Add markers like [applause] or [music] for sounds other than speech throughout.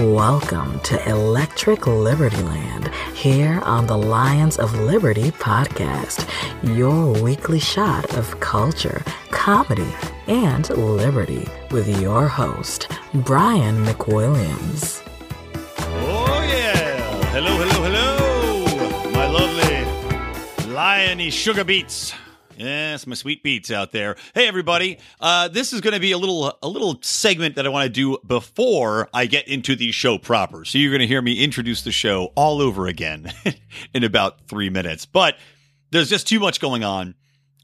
Welcome to Electric Liberty Land here on the Lions of Liberty podcast, your weekly shot of culture, comedy, and liberty with your host, Brian McWilliams. Oh, yeah. Hello, hello, hello. My lovely liony sugar beets. Yes, my sweet beats out there. Hey, everybody! Uh, this is going to be a little a little segment that I want to do before I get into the show proper. So you're going to hear me introduce the show all over again [laughs] in about three minutes. But there's just too much going on,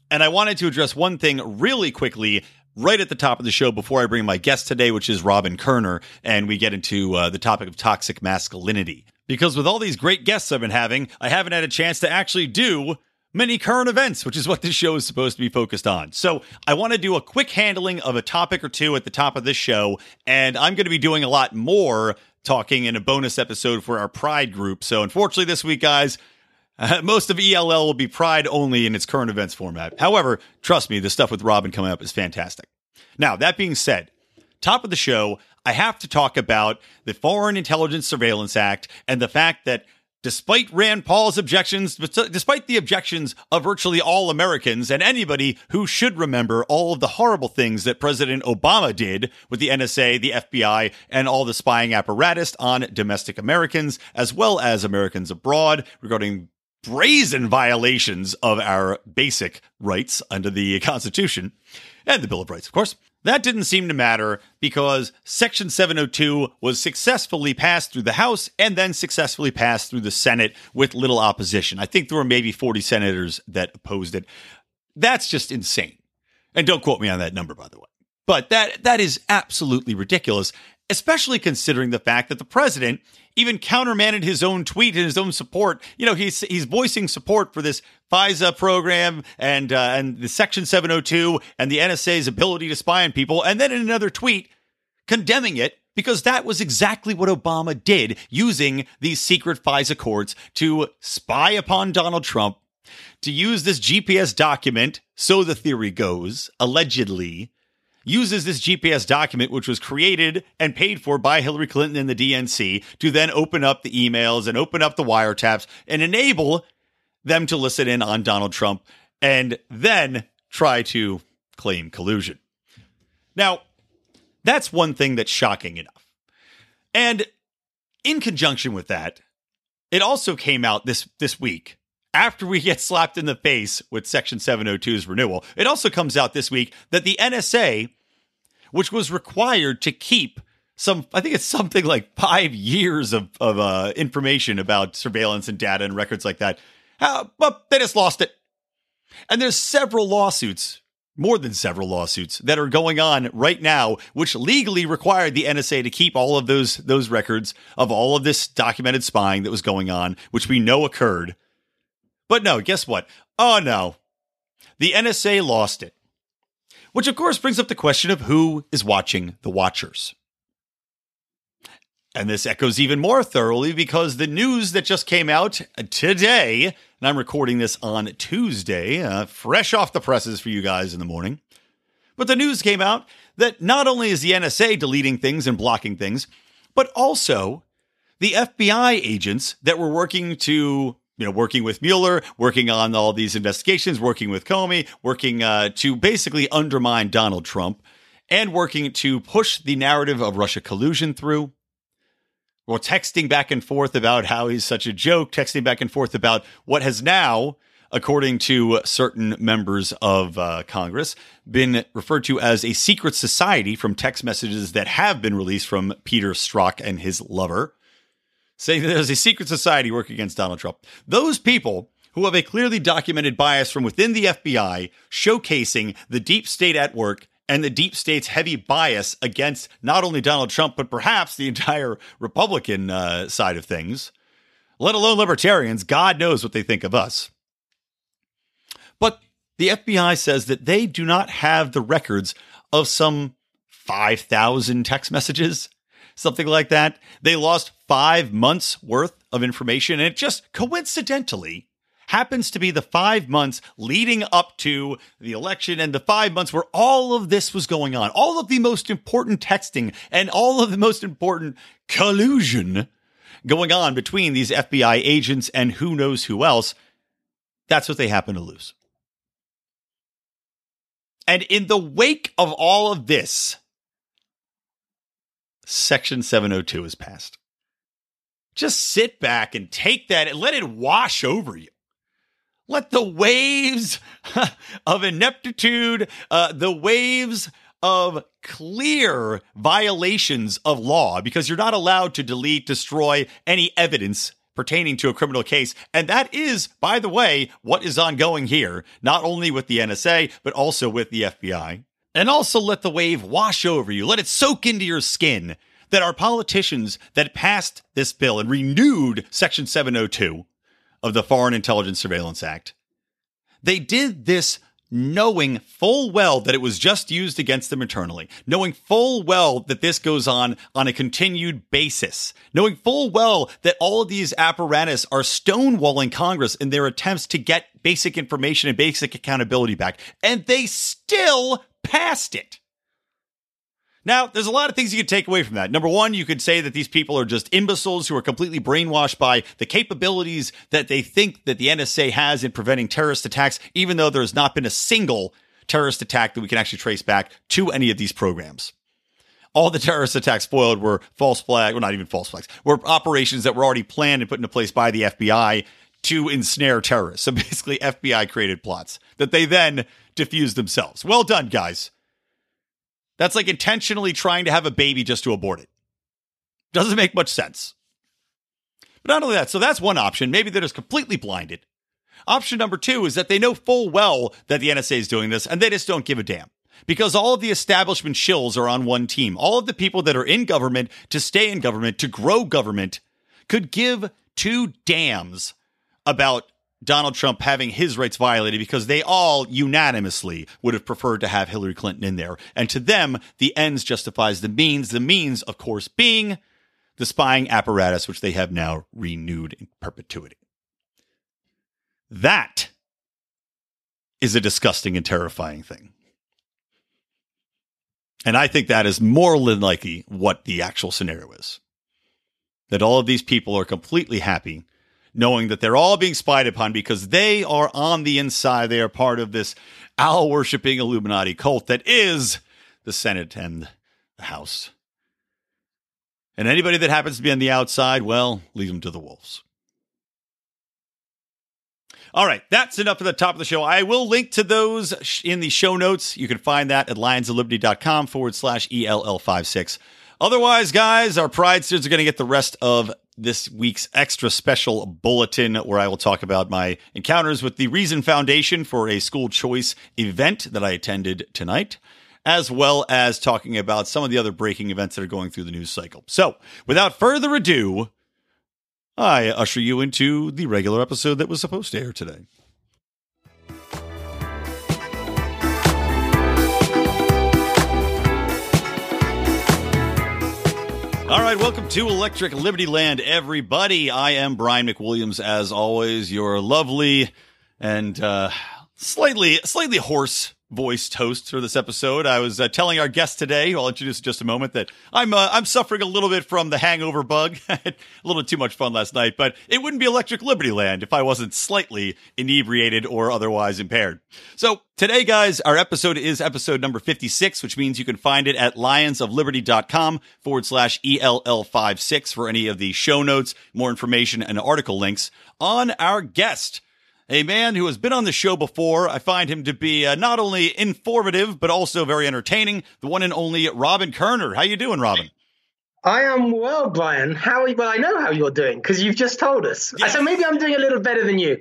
and I wanted to address one thing really quickly right at the top of the show before I bring my guest today, which is Robin Koerner, and we get into uh, the topic of toxic masculinity. Because with all these great guests I've been having, I haven't had a chance to actually do many current events, which is what this show is supposed to be focused on. So I want to do a quick handling of a topic or two at the top of this show, and I'm going to be doing a lot more talking in a bonus episode for our Pride group. So unfortunately, this week, guys, uh, [laughs] most of ELL will be Pride only in its current events format. However, trust me, the stuff with Robin coming up is fantastic. Now, that being said, top of the show, I have to talk about the Foreign Intelligence Surveillance Act and the fact that despite Rand Paul's objections, despite the objections of virtually all Americans and anybody who should remember all of the horrible things that President Obama did with the NSA, the FBI, and all the spying apparatus on domestic Americans, as well as Americans abroad regarding brazen violations of our basic rights under the Constitution and the Bill of Rights, of course. That didn't seem to matter because Section 702 was successfully passed through the House and then successfully passed through the Senate with little opposition. I think there were maybe 40 senators that opposed it. That's just insane. And don't quote me on that number, by the way. But that that is absolutely ridiculous especially considering the fact that the president even countermanded his own tweet and his own support. You know, he's he's voicing support for this FISA program and uh, and the Section 702 and the NSA's ability to spy on people, and then in another tweet condemning it because that was exactly what Obama did using these secret FISA courts to spy upon Donald Trump, to use this GPS document, so the theory goes, allegedly, uses this GPS document, which was created and paid for by Hillary Clinton and the DNC, to then open up the emails and open up the wiretaps and enable them to listen in on Donald Trump and then try to claim collusion. Now, that's one thing that's shocking enough. And in conjunction with that, it also came out this this week after we get slapped in the face with Section 702's renewal. It also comes out this week that the NSA which was required to keep some I think it's [laughs] something like five years of, of uh, information about surveillance and data and records like that. Uh, but they just lost it. And there's several lawsuits, more than several lawsuits, that are going on right now, which legally required the NSA to keep all of those those records of all of this documented spying that was going on, which we know occurred. But no, guess what? Oh no. The NSA lost it. Which, of course, brings up the question of who is watching the watchers. And this echoes even more thoroughly because the news that just came out today, and I'm recording this on Tuesday, uh, fresh off the presses for you guys in the morning. But the news came out that not only is the NSA deleting things and blocking things, but also the FBI agents that were working to you know, working with Mueller, working on all these investigations, working with Comey, working uh, to basically undermine Donald Trump, and working to push the narrative of Russia collusion through. Well, texting back and forth about how he's such a joke, texting back and forth about what has now according to certain members of uh, Congress, been referred to as a secret society from text messages that have been released from Peter Strzok and his lover, saying that there's a secret society working against Donald Trump. Those people who have a clearly documented bias from within the FBI showcasing the deep state at work and the deep state's heavy bias against not only Donald Trump, but perhaps the entire Republican uh, side of things, let alone libertarians. God knows what they think of us. But the FBI says that they do not have the records of some 5,000 text messages, something like that. They lost five months worth of information, and it just coincidentally happens to be the five months leading up to the election and the five months where all of this was going on, all of the most important texting and all of the most important collusion going on between these FBI agents and who knows who else. That's what they happen to lose. And in the wake of all of this, Section 702 is passed. Just sit back and take that and let it wash over you. Let the waves [laughs] of ineptitude, uh, the waves of clear violations of law, because you're not allowed to delete, destroy any evidence pertaining to a criminal case. And that is, by the way, what is ongoing here, not only with the NSA, but also with the FBI. And also let the wave wash over you, let it soak into your skin that our politicians that passed this bill and renewed Section 702 of the Foreign Intelligence Surveillance Act, they did this knowing full well that it was just used against them internally, knowing full well that this goes on on a continued basis, knowing full well that all of these apparatus are stonewalling Congress in their attempts to get basic information and basic accountability back, and they still passed it. Now, there's a lot of things you could take away from that. Number one, you could say that these people are just imbeciles who are completely brainwashed by the capabilities that they think that the NSA has in preventing terrorist attacks, even though there has not been a single terrorist attack that we can actually trace back to any of these programs. All the terrorist attacks foiled were false flags, well, not even false flags, were operations that were already planned and put into place by the FBI to ensnare terrorists. So [laughs] basically, FBI created plots that they then diffused themselves. Well done, guys. That's like intentionally trying to have a baby just to abort it. Doesn't make much sense. But not only that, so that's one option. Maybe they're just completely blinded. Option number two is that they know full well that the NSA is doing this and they just don't give a damn. Because all of the establishment shills are on one team. All of the people that are in government to stay in government, to grow government, could give two damns about Donald Trump having his rights violated because they all unanimously would have preferred to have Hillary Clinton in there. And to them, the ends justifies the means. The means, of course, being the spying apparatus, which they have now renewed in perpetuity. That is a disgusting and terrifying thing. And I think that is more than likely what the actual scenario is. That all of these people are completely happy knowing that they're all being spied upon because they are on the inside. They are part of this owl worshiping Illuminati cult that is the Senate and the House. And anybody that happens to be on the outside, well, leave them to the wolves. All right, that's enough for the top of the show. I will link to those in the show notes. You can find that at lionsofliberty.com forward slash ELL56. Otherwise, guys, our Pride students are going to get the rest of this week's extra special bulletin where I will talk about my encounters with the Reason Foundation for a school choice event that I attended tonight, as well as talking about some of the other breaking events that are going through the news cycle. So, without further ado, I usher you into the regular episode that was supposed to air today. All right, welcome to Electric Liberty Land, everybody. I am Brian McWilliams, as always, your lovely and uh, slightly slightly hoarse voiced host for this episode. I was uh, telling our guest today, who I'll introduce in just a moment, that I'm uh, I'm suffering a little bit from the hangover bug. [laughs] a little too much fun last night, but it wouldn't be Electric Liberty Land if I wasn't slightly inebriated or otherwise impaired. So today, guys, our episode is episode number 56, which means you can find it at lionsofliberty.com forward slash ELL56 for any of the show notes, more information, and article links on our guest a man who has been on the show before. I find him to be uh, not only informative but also very entertaining. The one and only Robin Koerner. How you doing, Robin? I am well, Brian. How are you? Well, I know how you're doing because you've just told us. Yes. So maybe I'm doing a little better than you.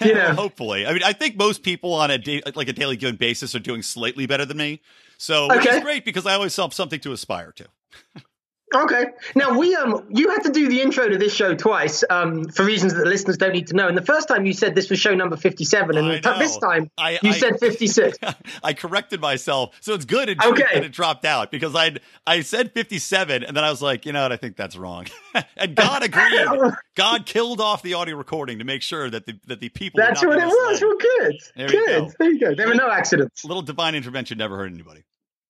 You know. [laughs] Hopefully, I mean, I think most people on a da- like a daily given basis are doing slightly better than me. So, which is great because I always have something to aspire to. [laughs] Okay. Now we um you had to do the intro to this show twice um for reasons that the listeners don't need to know. And the first time you said this was show number 57 and t- this time I- you I- said 56. [laughs] I corrected myself, so it's good and Okay. that it dropped out because I I said fifty seven, and then I was like, you know what, I think that's wrong, [laughs] and God agreed. [laughs] God killed off the audio recording to make sure that the that the people. That's what it was. Well, good. There you go. There you go. There were no accidents. Little divine intervention never hurt anybody.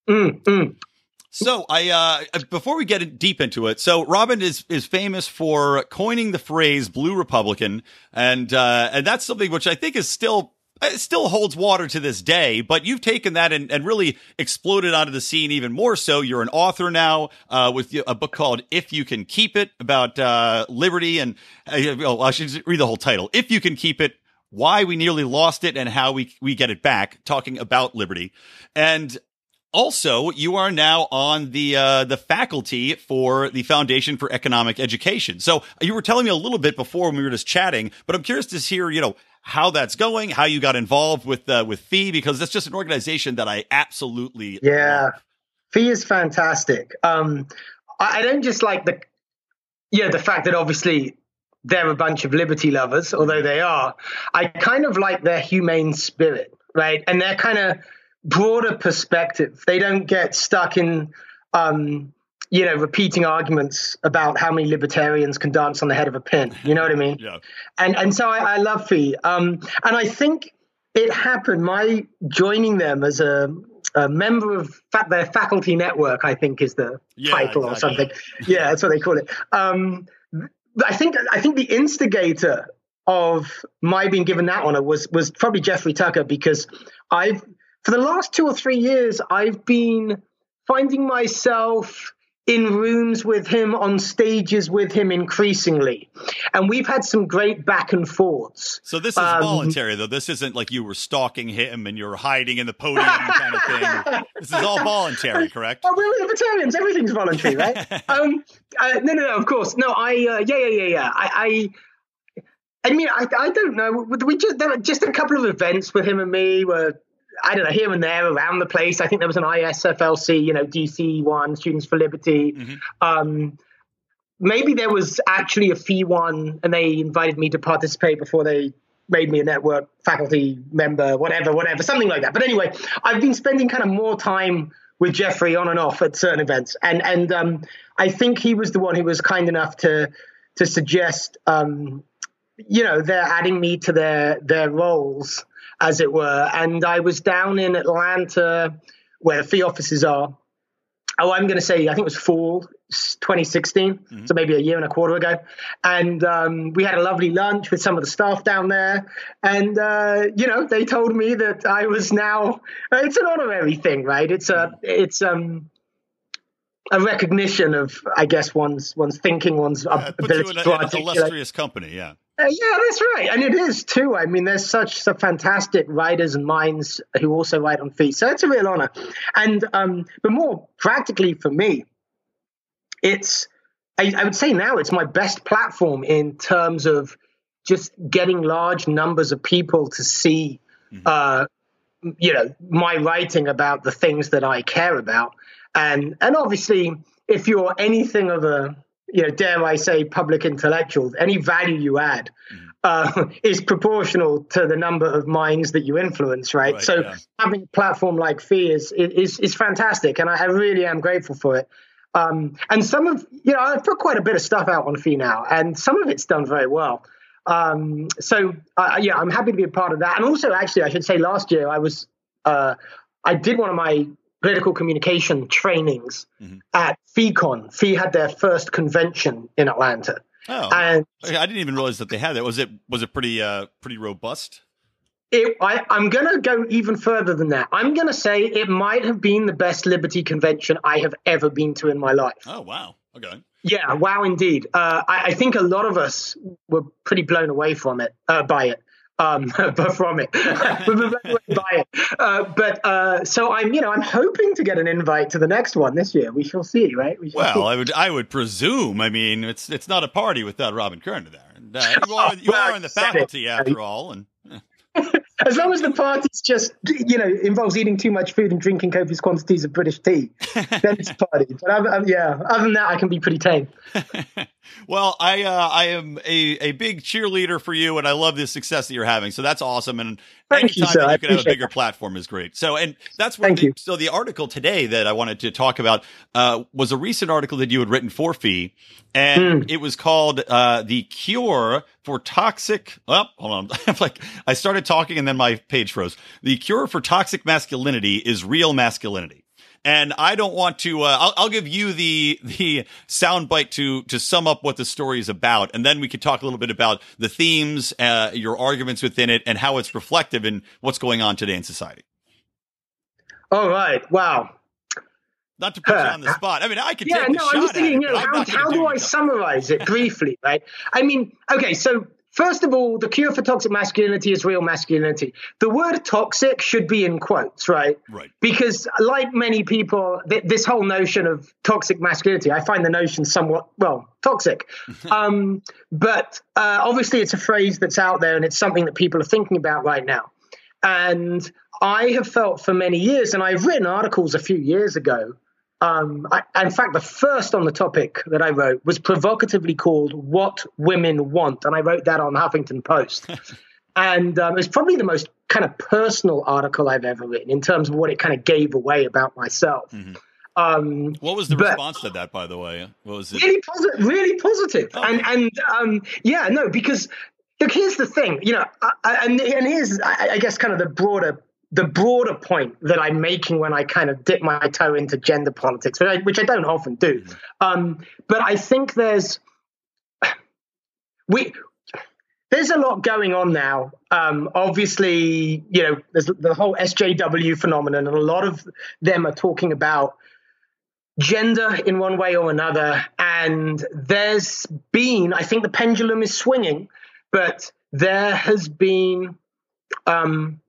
Mm, mm. So I uh before we get deep into it, so Robin is is famous for coining the phrase "blue Republican," and uh, and that's something which I think is still. It still holds water to this day, but you've taken that and, and really exploded onto the scene even more so. You're an author now uh, with a book called "If You Can Keep It" about uh, liberty, and uh, I should read the whole title. "If You Can Keep It: Why We Nearly Lost It and How We We Get It Back," talking about liberty, and also, you are now on the uh, the faculty for the Foundation for Economic Education. So you were telling me a little bit before when we were just chatting, but I'm curious to hear, you know, how that's going, how you got involved with uh, with FEE, because that's just an organization that I absolutely Yeah. love. FEE is fantastic. Um, I, I don't just like the, yeah, the fact that obviously they're a bunch of liberty lovers, although they are. I kind of like their humane spirit, right? And they're kind of broader perspective. They don't get stuck in, um, you know, repeating arguments about how many libertarians can dance on the head of a pin. You know what I mean? [laughs] Yeah. and and so I, I love FEE. Um, and I think it happened. My joining them as a, a member of fa- their faculty network, I think, is the Yeah, title or something. Yeah, that's what they call it. Um, I think I think the instigator of my being given that honor was was probably Jeffrey Tucker because I've for the last two or three years I've been finding myself in rooms with him on stages with him increasingly and we've had some great back and forths So this is Um, voluntary, though. This isn't like you were stalking him and you're hiding in the podium kind of thing. [laughs] This is all voluntary, correct? Oh, we're libertarians. Everything's voluntary, right? [laughs] um, uh, no, no, no. Of course, no. I, uh, yeah, yeah, yeah, yeah. I, I, I mean, I, I don't know. We just there were just a couple of events with him and me were, I don't know, here and there around the place. I think there was an ISFLC, you know, DC one, Students for Liberty. Um, maybe there was actually a FEE one, and they invited me to participate before they made me a network faculty member, whatever, whatever, something like that. But anyway, I've been spending kind of more time with Jeffrey on and off at certain events, and and um, I think he was the one who was kind enough to to suggest, um, you know, they're adding me to their their rolls, as it were. And I was down in Atlanta, where the FEE offices are. Oh, I'm going to say I think it was fall 2016, so maybe a year and a quarter ago. And um, we had a lovely lunch with some of the staff down there. And uh, you know, they told me that I was now. uh, It's an honorary thing, right? It's a it's um a recognition of, I guess, one's one's thinking, one's it puts you ability in, to a, in an illustrious company, yeah. Uh, yeah, that's right, and it is too. I mean, there's such some fantastic writers and minds who also write on feet, so it's a real honor. And um, but more practically for me, it's I, I would say now it's my best platform in terms of just getting large numbers of people to see, uh, you know, my writing about the things that I care about, and and obviously, if you're anything of a you know, dare I say, public intellectual, any value you add uh, [laughs] is proportional to the number of minds that you influence, right? Right, so yeah. having a platform like FEE is is is fantastic, and I, I really am grateful for it. Um, and some of you know, I've put quite a bit of stuff out on FEE now, and some of it's done very well. Um, so uh, yeah, I'm happy to be a part of that. And also, actually, I should say, last year I was uh, I did one of my political communication trainings Mm-hmm. at FeeCon. FEE had their first convention in Atlanta, Oh, and I didn't even realize that they had that. Was it was it pretty uh pretty robust? it, I, I'm going to go even further than that. I'm going to say it might have been the best Liberty convention I have ever been to in my life. Oh wow. Okay. Yeah, wow, indeed. Uh, I, I think a lot of us were pretty blown away from it, uh, by it. Um, [laughs] but from it, [laughs] buy it. Uh, but uh, so I'm, you know, I'm hoping to get an invite to the next one this year. We shall see, right? We shall Well, see. I would I would presume. I mean, it's it's not a party without Robin Kern there. And, uh, [laughs] you are, you Well, are in the it. faculty after all, and as long as the party's just, you know, involves eating too much food and drinking copious quantities of British tea, then it's a party. But I'm, I'm- yeah, other than that, I can be pretty tame. Well, I uh, I am a, a big cheerleader for you, and I love the success that you're having. So that's awesome. And Thank anytime sir. that you can have a bigger platform is great. So, and that's what. Thank the, you. So the article today that I wanted to talk about uh, was a recent article that you had written for FEE, and Hmm. it was called uh, "The Cure for Toxic." Well, hold on. [laughs] I'm like I started talking, and then my page froze. The cure for toxic masculinity is real masculinity. And I don't want to. Uh, I'll, I'll give you the the soundbite to to sum up what the story is about, and then we could talk a little bit about the themes, uh, your arguments within it, and how it's reflective in what's going on today in society. All right. Wow. Not to put you on the spot. I mean, I could Yeah, take no, I'm just thinking, it, you know, how, how do I summarize it briefly, right? I mean, okay, so first of all, the cure for toxic masculinity is real masculinity. The word toxic should be in quotes, right? Right. Because, like many people, th- this whole notion of toxic masculinity, I find the notion somewhat, well, toxic. [laughs] um, but uh, obviously, it's a phrase that's out there and it's something that people are thinking about right now. And I have felt for many years, and I've written articles a few years ago. Um, I, in fact, the first on the topic that I wrote was provocatively called "What Women Want," and I wrote that on Huffington Post. [laughs] and um, it's probably the most kind of personal article I've ever written in terms of what it kind of gave away about myself. Um, What was the But- response to that, by the way? What was it? really positive, really positive. Okay. And and um, yeah, no, because look, here's the thing, you know, I, I- and and here's I, I guess kind of the broader the broader point that I'm making when I kind of dip my toe into gender politics, which I, which I don't often do. Um, but I think there's we there's a lot going on now. Um, obviously, you know, there's the whole SJW phenomenon, and a lot of them are talking about gender in one way or another. And there's been, I think the pendulum is swinging, but there has been um,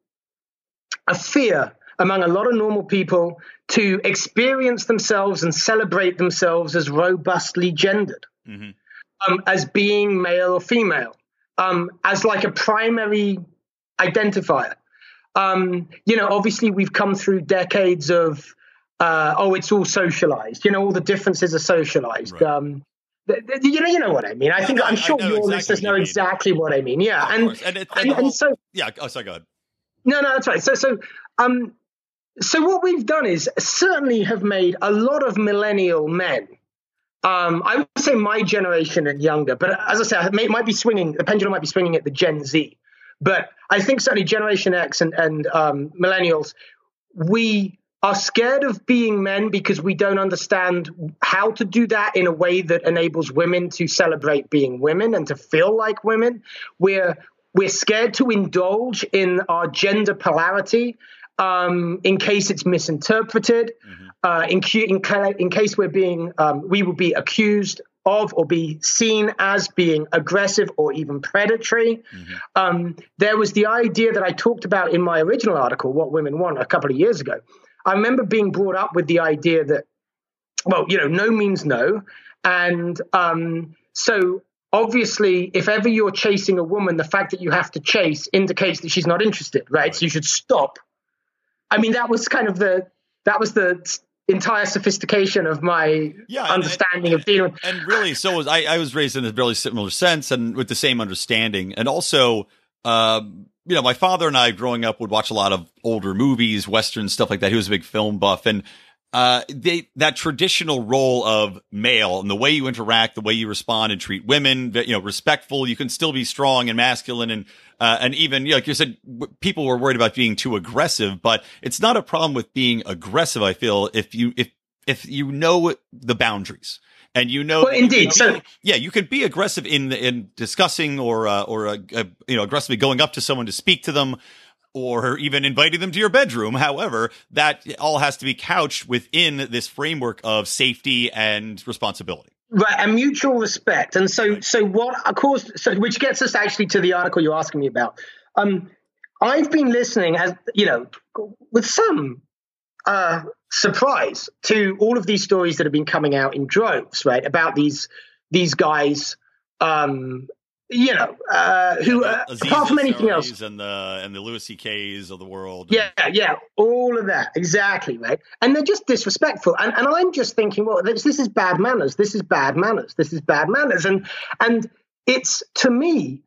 a fear among a lot of normal people to experience themselves and celebrate themselves as robustly gendered, Mhm. um, as being male or female, um, as like a primary identifier. Um, you know, obviously, we've come through decades of, uh, oh, it's all socialized. You know, all the differences are socialized. Right. Um, th- th- you know, you know what I mean. I think I'm sure your exactly listeners know exactly what I mean. Yeah, and. And, and and, whole, and so yeah. Oh, sorry, go ahead. No, no, that's right. So, so, um, so what we've done is certainly have made a lot of millennial men. Um, I would say my generation and younger, but as I say, it may, might be swinging. The pendulum might be swinging at the Gen Z, but I think certainly Generation X and and um, millennials, we are scared of being men because we don't understand how to do that in a way that enables women to celebrate being women and to feel like women. We're we're scared to indulge in our gender polarity um, in case it's misinterpreted, uh, in, in, in case we're being um, we will be accused of or be seen as being aggressive or even predatory. Um, there was the idea that I talked about in my original article, What Women Want, a couple of years ago. I remember being brought up with the idea that, well, you know, no means no. And um, so obviously, if ever you're chasing a woman, the fact that you have to chase indicates that she's not interested, right? So you should stop. I mean, that was kind of the, that was the entire sophistication of my Yeah, and- understanding of dealing. and really so was I, I was raised in a really similar sense and with the same understanding and also um you know my father and i growing up would watch a lot of older movies Western stuff like that he was a big film buff and uh they that traditional role of male and the way you interact the way you respond and treat women you know respectful you can still be strong and masculine and uh, and even you know, like you said w- people were worried about being too aggressive but it's not a problem with being aggressive i feel if you if if you know the boundaries and you know Well, that you indeed. So- yeah you can be aggressive in in discussing or uh, or uh, uh, you know aggressively going up to someone to speak to them or even inviting them to your bedroom however that all has to be couched within this framework of safety and responsibility Right, and mutual respect. And so, so what? Of course, so which gets us actually to the article you're asking me about. Um, I've been listening, as you know, with some uh, surprise to all of these stories that have been coming out in droves, right? About these these guys, um, you know, uh, who uh, apart from anything else, and the and the Louis C.K.'s of the world. yeah, yeah, all of that, exactly, right? And they're just disrespectful. And and I'm just thinking, well, this, this is bad manners. This is bad manners. This is bad manners. And and it's to me,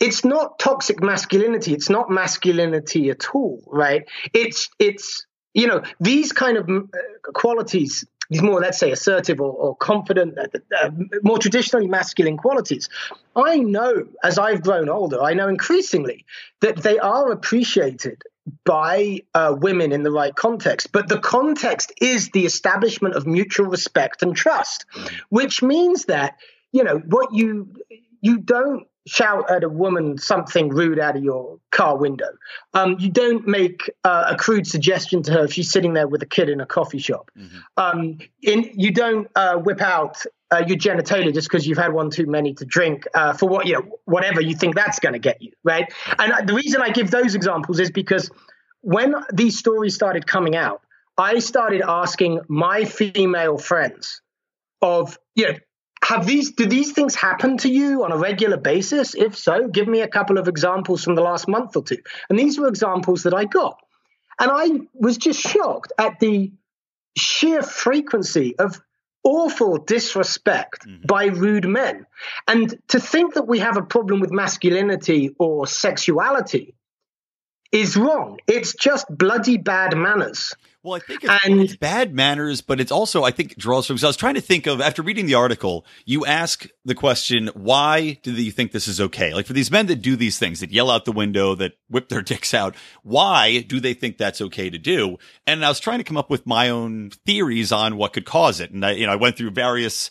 it's not toxic masculinity. It's not masculinity at all, right? It's it's you know these kind of uh, qualities. These more, let's say, assertive or, or confident, uh, uh, more traditionally masculine qualities. I know as I've grown older, I know increasingly that they are appreciated by uh, women in the right context. But the context is the establishment of mutual respect and trust, which means that, you know, what you you don't shout at a woman something rude out of your car window. Um, you don't make uh, a crude suggestion to her if she's sitting there with a kid in a coffee shop. Um, in, you don't uh, whip out uh, your genitalia just because you've had one too many to drink uh, for what you know, whatever you think that's going to get you, right? And uh, the reason I give those examples is because when these stories started coming out, I started asking my female friends of you know have these do these things happen to you on a regular basis? If so give me a couple of examples from the last month or two. And these were examples that i got. And i was just shocked at the sheer frequency of awful disrespect mm-hmm. by rude men. And to think that we have a problem with masculinity or sexuality is wrong. It's just bloody bad manners Well, I think it's, And- it's bad manners, but it's also I think draws from. Because I was trying to think of after reading the article, you ask the question, why do you think this is okay? Like for these men that do these things, that yell out the window, that whip their [laughs] dicks out, why do they think that's okay to do? And I was trying to come up with my own theories on what could cause it, and I, you know, I went through various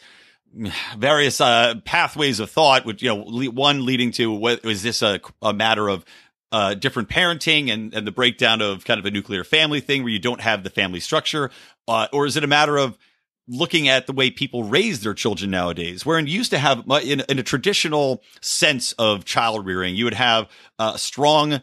[sighs] various uh, pathways of thought, which you know, le- one leading to what is this a, a matter of uh, different parenting and, and the breakdown of kind of a nuclear family thing where you don't have the family structure, uh, or is it a matter of looking at the way people raise their children nowadays, wherein you used to have in, in a traditional sense of child rearing, you would have uh, a strong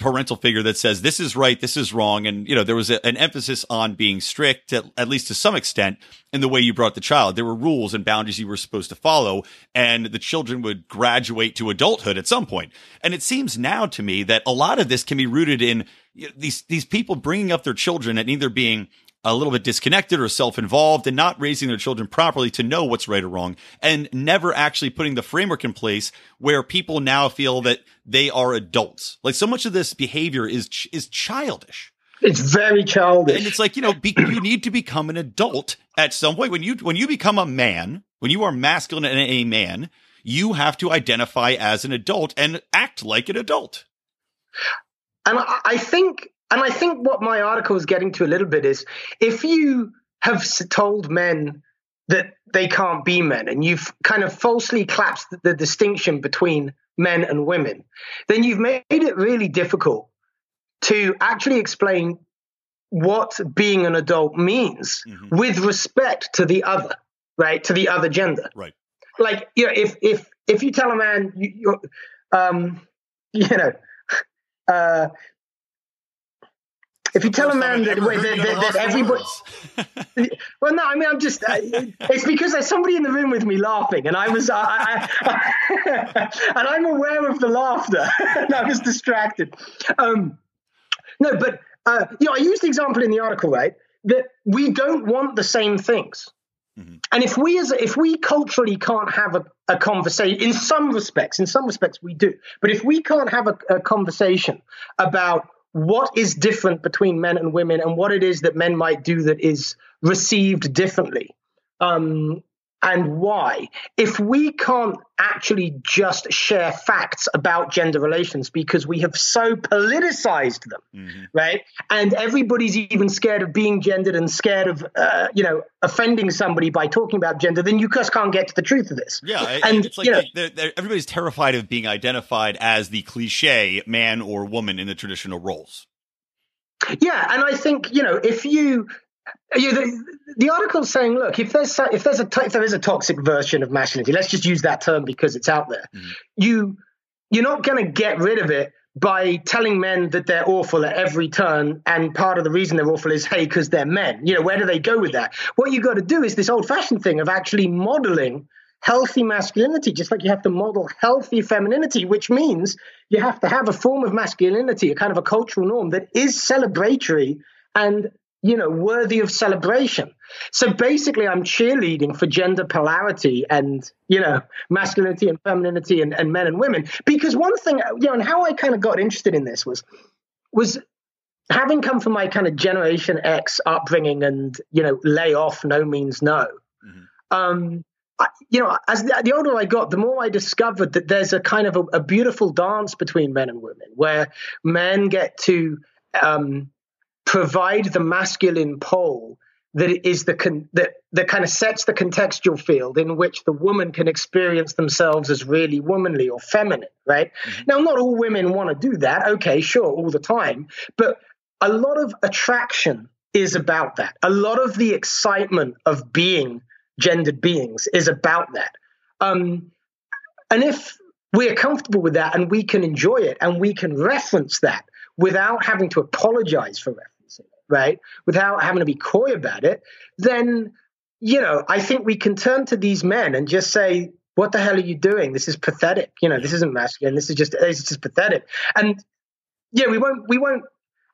parental figure that says this is right, this is wrong, and you know there was a, an emphasis on being strict, at, at least to some extent, in the way you brought the child. There were rules and boundaries you were supposed to follow, and the children would graduate to adulthood at some point. And it seems now to me that a lot of this can be rooted in you know, these these people bringing up their children and either being a little bit disconnected or self-involved and not raising their children properly to know what's right or wrong and never actually putting the framework in place where people now feel that they are adults. Like so much of this behavior is ch- is childish. it's very childish And it's like, you know, be, you need to become an adult at some point when you when you become a man, when you are masculine and a man, you have to identify as an adult and act like an adult. And I think, and I think what my article is getting to a little bit is if you have told men that they can't be men and you've kind of falsely collapsed the, distinction between men and women, then you've made it really difficult to actually explain what being an adult means Mhm. with respect to the other, right? To the other gender. Right. Like, you know, if if if you tell a man you, you're um [laughs] you know [laughs] uh if you tell a man that, Ever that, that, that everybody [laughs] well, no, I mean, I'm just. Uh, it's because there's somebody in the room with me laughing, and I was, I, I, I- [laughs] and I'm aware of the laughter, [laughs] and I was distracted. Um, no, but uh, you know, I used the example in the article, right? That we don't want the same things, Mhm. and if we as if we culturally can't have a, a conversation, in some respects, in some respects we do, but if we can't have a, a conversation about what is different between men and women and what it is that men might do that is received differently? Um, and why. If we can't actually just share facts about gender relations because we have so politicized them, Mhm. right? And everybody's even scared of being gendered and scared of, uh, you know, offending somebody by talking about gender, then you just can't get to the truth of this. Yeah, And, it's like you know- they're, they're, everybody's terrified of being identified as the cliche man or woman in the traditional roles. Yeah, and I think you know if you, you the, the article's saying, look, if there's if there's a if there is a toxic version of masculinity, let's just use that term because it's out there. Mhm. You you're not going to get rid of it by telling men that they're awful at every turn. And part of the reason they're awful is, hey, because they're men. You know, where do they go with that? What you got to do is this old fashioned thing of actually modeling healthy masculinity, just like you have to model healthy femininity, which means you have to have a form of masculinity, a kind of a cultural norm that is celebratory and you know worthy of celebration. So basically, I'm cheerleading for gender polarity and you know masculinity and femininity and, and men and women. Because one thing, you know, and how I kind of got interested in this was was having come from my kind of Generation X upbringing and you know lay off no means no. Mm-hmm. Um, you know, as the, the, older I got, the more I discovered that there's a kind of a, a beautiful dance between men and women, where men get to um, provide the masculine pole that is the con- that that kind of sets the contextual field in which the woman can experience themselves as really womanly or feminine, right? Mm-hmm. Now, not all women want to do that. Okay, sure, all the time, but a lot of attraction is about that. A lot of the excitement of being gendered beings is about that. Um, and if we're comfortable with that and we can enjoy it and we can reference that without having to apologize for it, right? Without having to be coy about it, then, you know, I think we can turn to these men and just say, what the hell are you doing? This is pathetic. You know, this isn't masculine. This is just, this is just pathetic. And yeah, we won't, we won't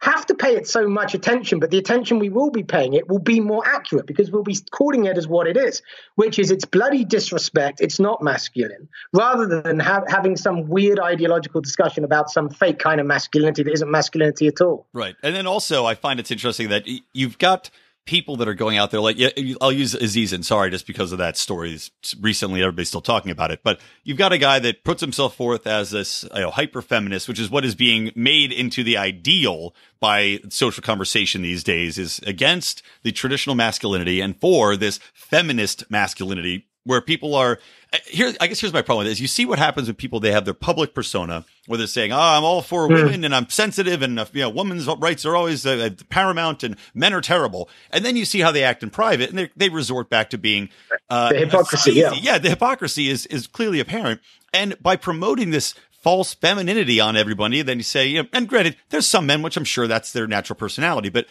have to pay it so much attention, but the attention we will be paying it will be more accurate because we'll be calling it as what it is, which is it's bloody disrespect. It's not masculine, rather than ha- having some weird ideological discussion about some fake kind of masculinity that isn't masculinity at all. Right. And then also, I find it's interesting that you've got people that are going out there like yeah, I'll use Aziz Ansari, just because of that story. Recently, everybody's still talking about it, but you've got a guy that puts himself forth as this you know, hyper feminist, which is what is being made into the ideal by social conversation these days, is against the traditional masculinity and for this feminist masculinity where people are here. I guess here's my problem is you see what happens when people they have their public persona where they're saying, "Oh, I'm all for hmm. women and I'm sensitive and you know, women's rights are always uh, paramount and men are terrible." And then you see how they act in private, and they, they resort back to being uh, the hypocrisy. Yeah, yeah, the hypocrisy is is clearly apparent. And by promoting this false femininity on everybody, then you say, you know, and granted, there's some men which I'm sure that's their natural personality, but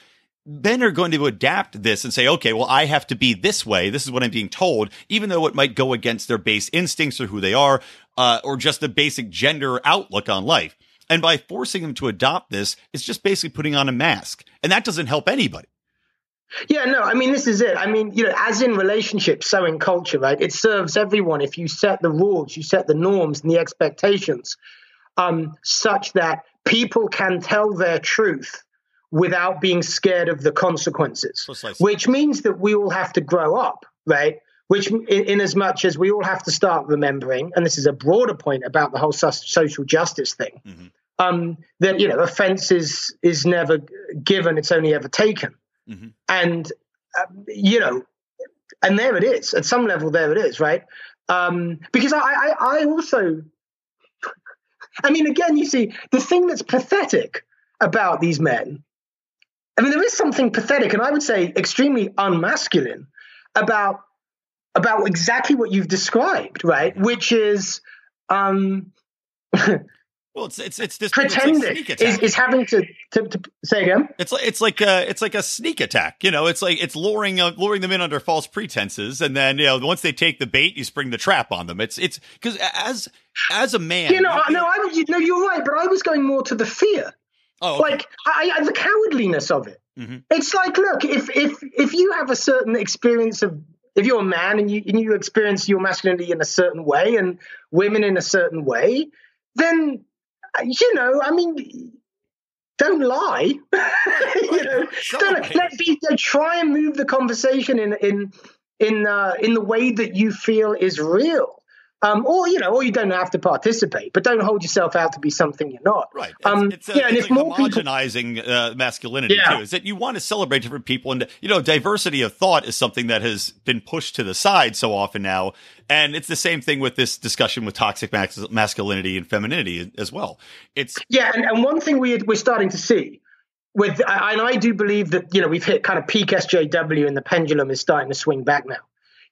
men are going to adapt this and say, okay, well, I have to be this way. This is what I'm being told, even though it might go against their base instincts or who they are, uh, or just the basic gender outlook on life. And by forcing them to adopt this, it's just basically putting on a mask. And that doesn't help anybody. Yeah, no, I mean, this is it. I mean, you know, as in relationships, so in culture, right? It serves everyone if you set the rules, you set the norms and the expectations um, such that people can tell their truth without being scared of the consequences, Precisely. which means that we all have to grow up, right? Which, in, in, as much as we all have to start remembering, and this is a broader point about the whole social justice thing, mm-hmm. um, that you know, offence is is never given; it's only ever taken, mm-hmm. and uh, you know, and there it is. At some level, there it is, right? Um, because I, I, I also, I mean, again, you see, the thing that's pathetic about these men I mean, there is something pathetic and I would say extremely unmasculine about about exactly what you've described, right? Which is um Well, it's it's it's this pretending like is, is, having to, to, to, say again. It's like it's like a it's like a sneak attack. You know, it's like it's luring uh, luring them in under false pretenses, and then you know once they take the bait, you spring the trap on them. It's it's because as as a man, you know, you, no, I no, you're right, but I was going more to the fear. Oh, okay. like I, I, the cowardliness of it. Mm-hmm. It's like, look, if if if you have a certain experience of if you're a man and you and you experience your masculinity in a certain way and women in a certain way, then you know, I mean, don't lie. [laughs] you know, [laughs] don't, let be, try and move the conversation in in in uh, in the way that you feel is real. Um, or you know, or you don't have to participate, but don't hold yourself out to be something you're not. Right. It's, um, it's, a, yeah, and if like more homogenizing people, uh, masculinity yeah. too is that you want to celebrate different people, and you know, diversity of thought is something that has been pushed to the side so often now, and it's the same thing with this discussion with toxic masculinity and femininity as well. It's yeah, and, and one thing we we're starting to see with, and I do believe that you know we've hit kind of peak SJW, and the pendulum is starting to swing back now.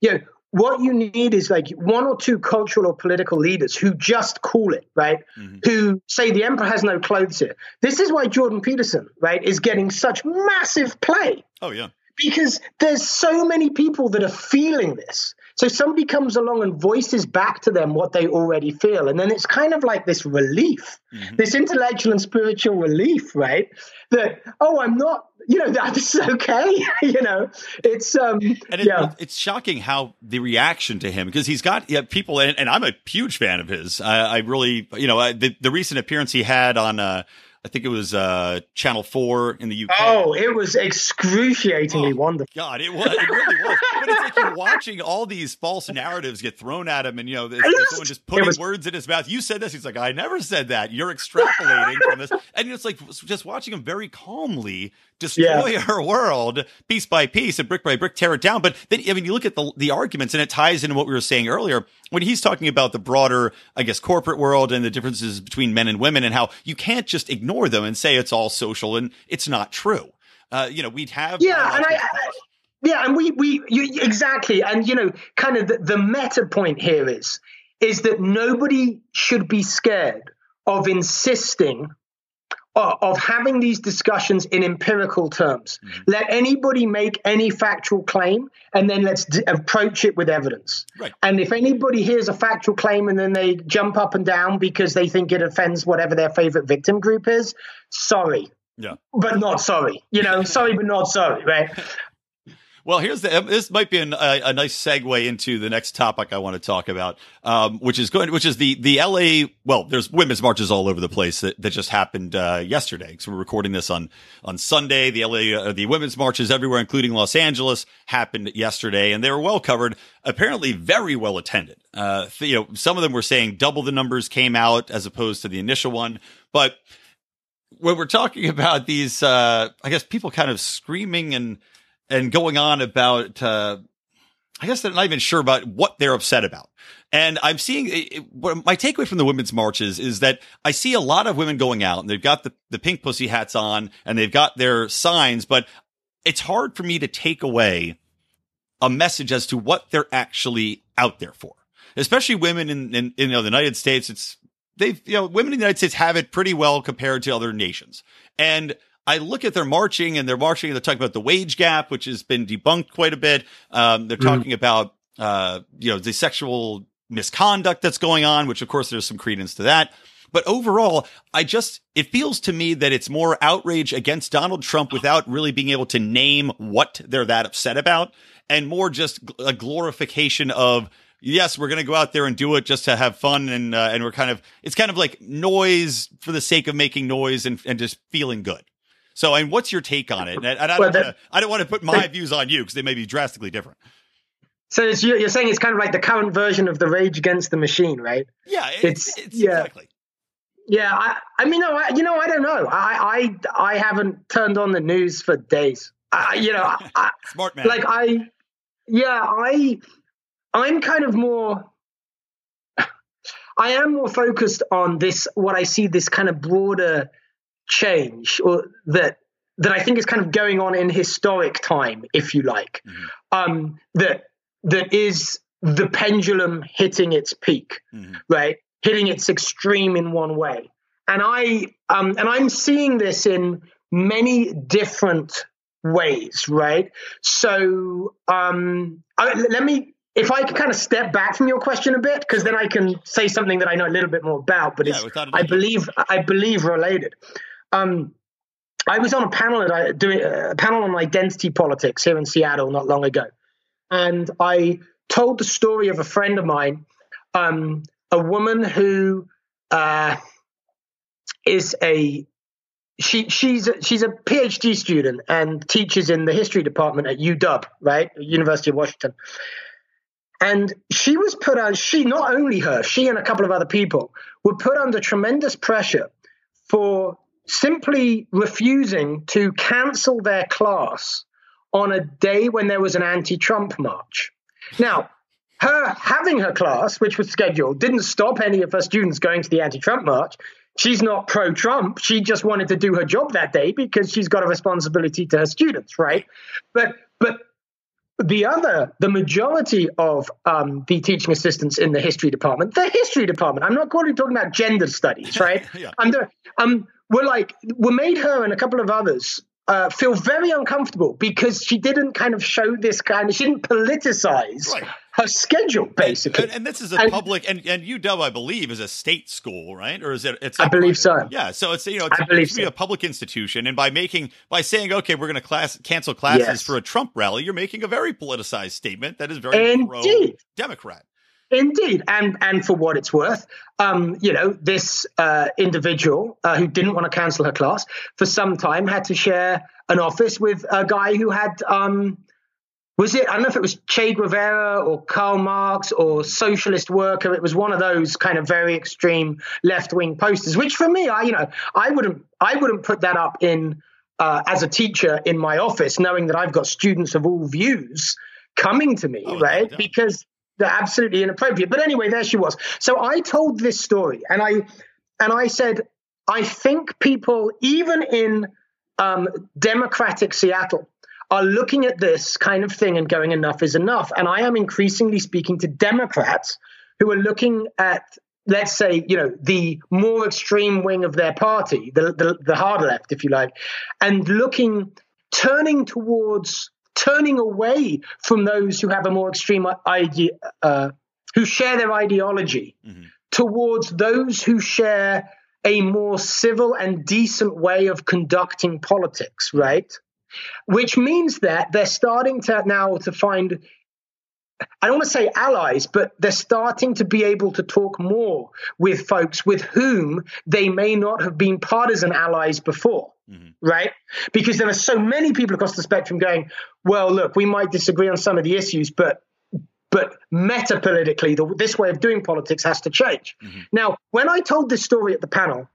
You know, what you need is like one or two cultural or political leaders who just call it, right? Mm-hmm. Who say the emperor has no clothes here. This is why Jordan Peterson, right, is getting such massive play. Oh, yeah. Because there's so many people that are feeling this. So somebody comes along and voices back to them what they already feel. And then it's kind of like this relief, mm-hmm. this intellectual and spiritual relief, right? That, oh, I'm not, you know, [laughs] that's okay. [laughs] you know, it's, um, and it, yeah. it's shocking how the reaction to him, because he's got yeah, people, and, and I'm a huge fan of his. I, I really, you know, the, the recent appearance he had on, uh, I think it was uh, Channel Four in the UK. Oh, it was excruciatingly oh, wonderful. God, it was. It really was. but it's like you're watching all these false narratives get thrown at him, and you know, there's, there's someone just putting was, words in his mouth. You said this. He's like, I never said that. You're extrapolating from this, and it's like just watching him very calmly destroy yeah. [laughs] our world piece by piece and brick by brick tear it down. But then, I mean, you look at the the arguments, and it ties into what we were saying earlier when he's talking about the broader, I guess, corporate world and the differences between men and women, and how you can't just ignore them and say it's all social and it's not true. Uh, you know, we'd have yeah, and I, I, yeah, and we we you, exactly, and you know, kind of the, the meta point here is is that nobody should be scared of insisting of having these discussions in empirical terms. Mm-hmm. Let anybody make any factual claim, and then let's d- approach it with evidence. Right. And if anybody hears a factual claim and then they jump up and down because they think it offends whatever their favorite victim group is, sorry. Yeah. But not sorry. You know, sorry, but not sorry, right? [laughs] Well, here's the. This might be an, a, a, nice segue into the next topic I want to talk about, um, which is going, which is the the LA. Well, there's women's marches all over the place that, that just happened uh, yesterday. So we're recording this on on Sunday. The LA uh, the women's marches everywhere, including Los Angeles, happened yesterday, and they were well covered. Apparently, very well attended. Uh, you know, some of them were saying double the numbers came out as opposed to the initial one, but when we're talking [laughs] about these, uh, I guess people kind of screaming and and going on about, uh, I guess they're not even sure about what they're upset about. And I'm seeing it, my takeaway from the women's marches is that I see a lot of women going out and they've got the, the pink pussy hats on and they've got their signs, but it's hard for me to take away a message as to what they're actually out there for, especially women in, in, in you know, the United States. It's they've, you know, women in the United States have it pretty well compared to other nations. And I look at their marching and they're marching and they're talking about the wage gap, which has been debunked quite a bit. Um, they're mm-hmm. talking about, uh, you know, the sexual misconduct that's going on, which of course there's some credence to that. But overall, I just, it feels to me that it's more outrage against Donald Trump without really being able to name what they're that upset about and more just a glorification of, yes, we're going to go out there and do it just to have fun. And, uh, and we're kind of, it's kind of like noise for the sake of making noise and, and just feeling good. So, and what's your take on it? And, I, don't wanna, I don't want to put my views on you because they may be drastically different. So you're saying it's kind of like the current version of the Rage Against the Machine, right? Yeah, it's, it's, it's yeah. exactly. Yeah, I, I mean, no, I, you know, I don't know. I, I, I haven't turned on the news for days. I, you know, I, [laughs] smart man. Like I, yeah, I, I'm kind of more. [sighs] I am more focused on this. What I see this kind of broader change or that that I think is kind of going on in historic time, if you like, mm-hmm. um, that that is the pendulum hitting its peak, mm-hmm. right, hitting its extreme in one way, and I um, and I'm seeing this in many different ways, right? So um, I, let me if I can kind of step back from your question a bit, because then I can say something that I know a little bit more about, but yeah, it's I believe I believe related. Um, I was on a panel at, uh, doing a panel on identity politics here in Seattle not long ago, and I told the story of a friend of mine, um, a woman who uh, is a she she's a, she's a PhD student and teaches in the history department at UW, right, University of Washington. And she was put on. She not only her, she and a couple of other people were put under tremendous pressure for simply refusing to cancel their class on a day when there was an anti Trump march. Now, her having her class, which was scheduled, didn't stop any of her students going to the anti Trump march. She's not pro Trump. She just wanted to do her job that day because she's got a responsibility to her students, right? But, but the other, the majority of um, the teaching assistants in the history department, the history department, I'm not calling talking about gender studies, right? [laughs] Yeah. I'm the, um, we're like, we made her and a couple of others uh, feel very uncomfortable because she didn't kind of show this kind of, she didn't politicize Right. her schedule, basically. And, and this is a And- public and, and UW, I believe, is a state school, right? Or is it? It's I believe private. so. Yeah, so it's you know it's, I believe to be a public institution, and by making by saying okay, we're going to class cancel classes Yes. for a Trump rally, you're making a very politicized statement that is very pro Indeed. Democrat. Indeed, and and for what it's worth, um, you know, this uh, individual uh, who didn't want to cancel her class for some time had to share an office with a guy who had um, was it I don't know if it was Che Guevara or Karl Marx or socialist worker. It was one of those kind of very extreme left wing posters. Which for me, I you know, I wouldn't I wouldn't put that up in uh, as a teacher in my office, knowing that I've got students of all views coming to me, Oh, right? Because they're absolutely inappropriate. But anyway, there she was. So I told this story, and I and I said, I think people, even in um, democratic Seattle, are looking at this kind of thing and going, enough is enough. And I am increasingly speaking to Democrats who are looking at, let's say, you know, the more extreme wing of their party, the, the, the hard left, if you like, and looking, turning towards, turning away from those who have a more extreme idea, uh, who share their ideology, Mhm. towards those who share a more civil and decent way of conducting politics, right? Which means that they're starting to now to find I don't want to say allies, but they're starting to be able to talk more with folks with whom they may not have been partisan allies before, Mhm. right? Because there are so many people across the spectrum going, well, look, we might disagree on some of the issues, but but meta politically, this way of doing politics has to change. Now, when I told this story at the panel,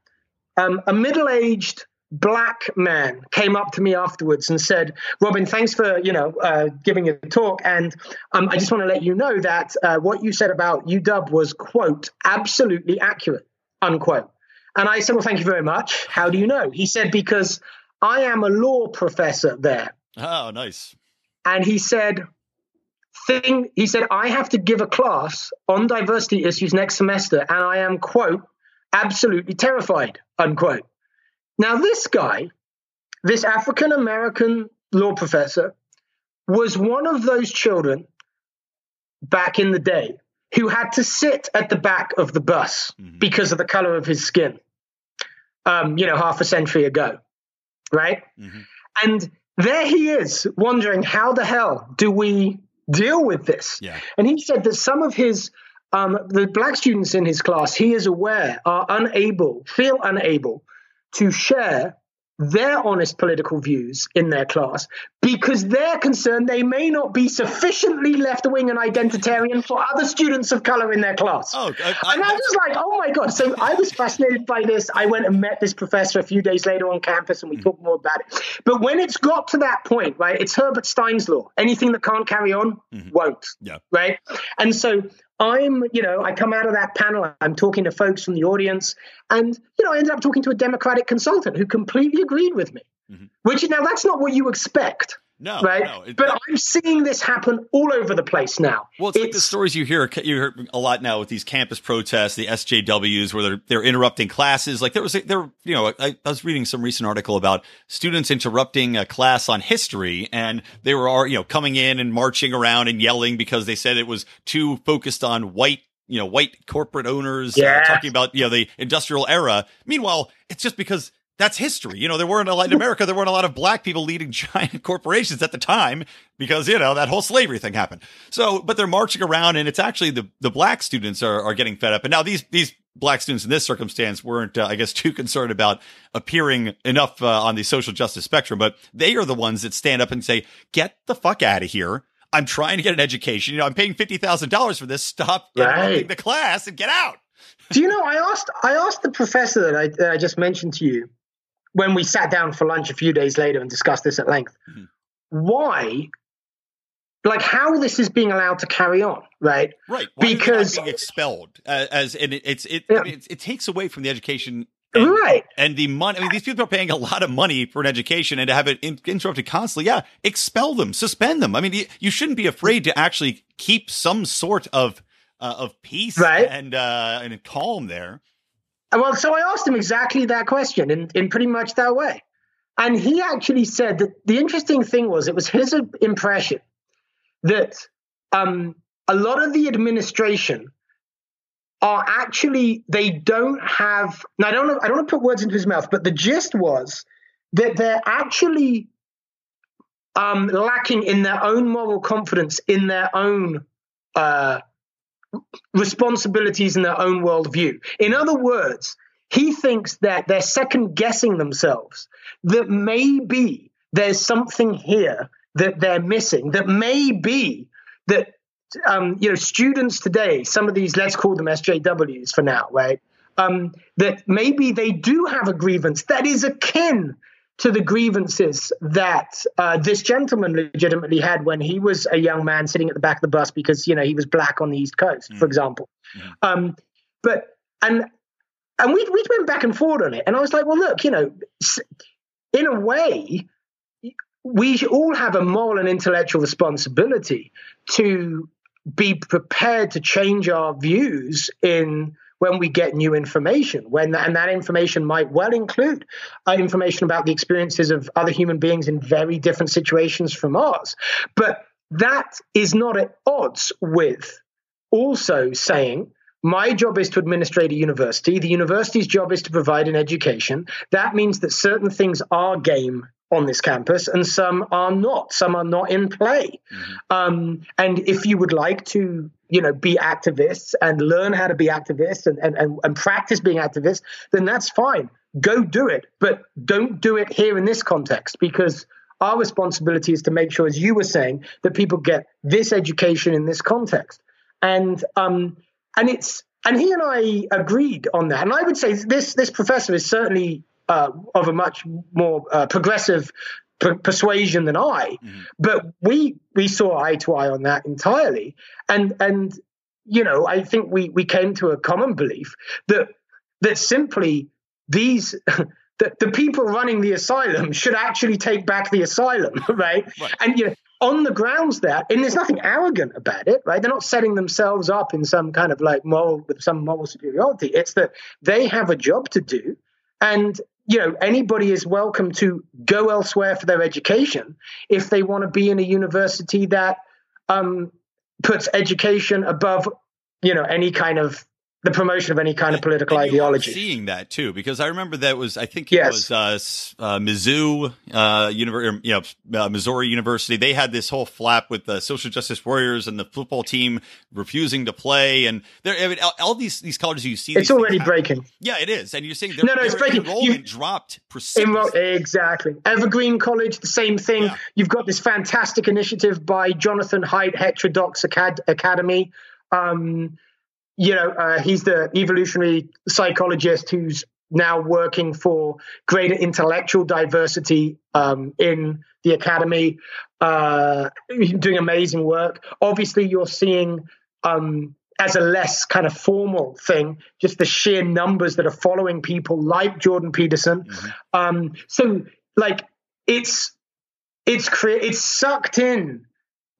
um, a middle aged black man came up to me afterwards and said, Robin, thanks for, you know, uh, giving a talk. And um, I just want to let you know that uh, what you said about UW was, quote, absolutely accurate, unquote. And I said, well, thank you very much. How do you know? He said, because I am a law professor there. Oh, nice. And he said, thing he said, I have to give a class on diversity issues next semester, and I am, quote, absolutely terrified, unquote. Now, this guy, this African American law professor, was one of those children back in the day who had to sit at the back of the bus Mhm. because of the color of his skin, um, you know, half a century ago, right? Mhm. And there he is wondering how the hell do we deal with this? Yeah. And he said that some of his um, the black students in his class, he is aware, are unable, feel unable to share their honest political views in their class because they're concerned they may not be sufficiently left wing and identitarian for other students of color in their class. Oh, I, I, And I was like, oh my God. So I was fascinated by this. I went and met this professor a few days later on campus and we hmm. talked more about it. But when it's got to that point, right, it's Herbert Stein's law. Anything that can't carry on mm-hmm. won't. Yeah. Right. And so I'm, you know, I come out of that panel, I'm talking to folks from the audience, and, you know, I ended up talking to a Democratic consultant who completely agreed with me. Which now that's not what you expect. no, right? no. It- but I'm seeing this happen all over the place now. Well, it's, like the stories you hear you hear a lot now with these campus protests, the SJWs, where they're they're interrupting classes. Like there was a, there, you know, I, I was reading some recent article about students interrupting a class on history, and they were you know coming in and marching around and yelling because they said it was too focused on white. You know, white corporate owners uh, talking about you know the industrial era. Meanwhile, it's just because that's history. You know, there weren't a lot in America. There weren't a lot of black people leading [laughs] giant corporations at the time because you know that whole slavery thing happened. So, but they're marching around, and it's actually the the black students are are getting fed up. And now these these black students in this circumstance weren't, uh, I guess, [laughs] too concerned about appearing enough uh, on the social justice spectrum, but they are the ones that stand up and say, "Get the fuck out of here." I'm trying to get an education. You know, I'm paying fifty thousand dollars for this. Stop Right. the class and get out. Do you know? I asked I asked the professor that I, that I just mentioned to you when we sat down for lunch a few days later and discussed this at length. Mhm. Why, like, how this is being allowed to carry on, right? Right. Why are they not Because- being expelled uh, as and it, it's it, Yeah. I mean, it's it takes away from the education And, right. And the money, I mean, these people are paying a lot of money for an education and to have it in, interrupted constantly. Yeah. Expel them, suspend them. I mean, you, you shouldn't be afraid to actually keep some sort of, uh, of peace right. and, uh, and calm there. Well, so I asked him exactly that question in, in pretty much that way. And he actually said that the interesting thing was it was his impression that um, a lot of the administration are actually they don't have now I don't know I don't want to put words into his mouth, but the gist was that they're actually um, lacking in their own moral confidence in their own uh, responsibilities in their own worldview. In other words, he thinks that they're second guessing themselves, that maybe there's something here that they're missing, that maybe that um, you know students today, some of these let's call them SJWs for now, right? Um, that maybe they do have a grievance that is akin to the grievances that uh, this gentleman legitimately had when he was a young man sitting at the back of the bus because you know he was black on the East Coast, mm. for example. Mm. Um, but and and we we went back and forth on it, and I was like, well, look, you know, in a way, we all have a moral and intellectual responsibility to be prepared to change our views in when we get new information when and that information might well include uh, information about the experiences of other human beings in very different situations from ours but that is not at odds with also saying my job is to administrate a university. The university's job is to provide an education. That means that certain things are game on this campus and some are not. Some are not in play. Mm-hmm. um, and if you would like to you know be activists and learn how to be activists and, and, and, and practice being activists then that's fine. Go do it but don't do it here in this context because our responsibility is to make sure as you were saying that people get this education in this context. And um and it's and he and I agreed on that. And I would say this this professor is certainly uh, of a much more uh, progressive per- persuasion than I, mm-hmm. but we we saw eye to eye on that entirely, and and you know I think we we came to a common belief that that simply these. [laughs] the, the people running the asylum [laughs] should actually take back the asylum, [laughs] right? right. And you know, on the grounds that, and there's nothing arrogant about it, right? They're not setting themselves up in some kind of like moral with some moral superiority. It's that they have a job to do, and you know, anybody is welcome to go elsewhere for their education if they want to be in a university that um, puts education above, you know, any kind of the promotion of any kind of political and ideology. seeing that too, because I remember that was I think it yes. was uh, uh, Mizzou, uh, Univer- you know, uh, Missouri University. They had this whole flap with the social justice warriors and the football team refusing to play, and there. I mean, all, all, these these colleges you see, it's already breaking. Yeah, it is, and you're saying no, no, it's breaking. Enrollment you, dropped precipitously. exactly. Evergreen College, the same thing. Yeah. You've got this fantastic initiative by Jonathan Haidt Heterodox Acad- Academy. Um, you know, uh, he's the evolutionary psychologist who's now working for greater intellectual diversity um, in the academy, uh, doing amazing work. Obviously, you're seeing um, as a less kind of formal thing, just the sheer numbers that are following people like Jordan Peterson. Mm-hmm. Um, so, like, it's it's cre- it's sucked in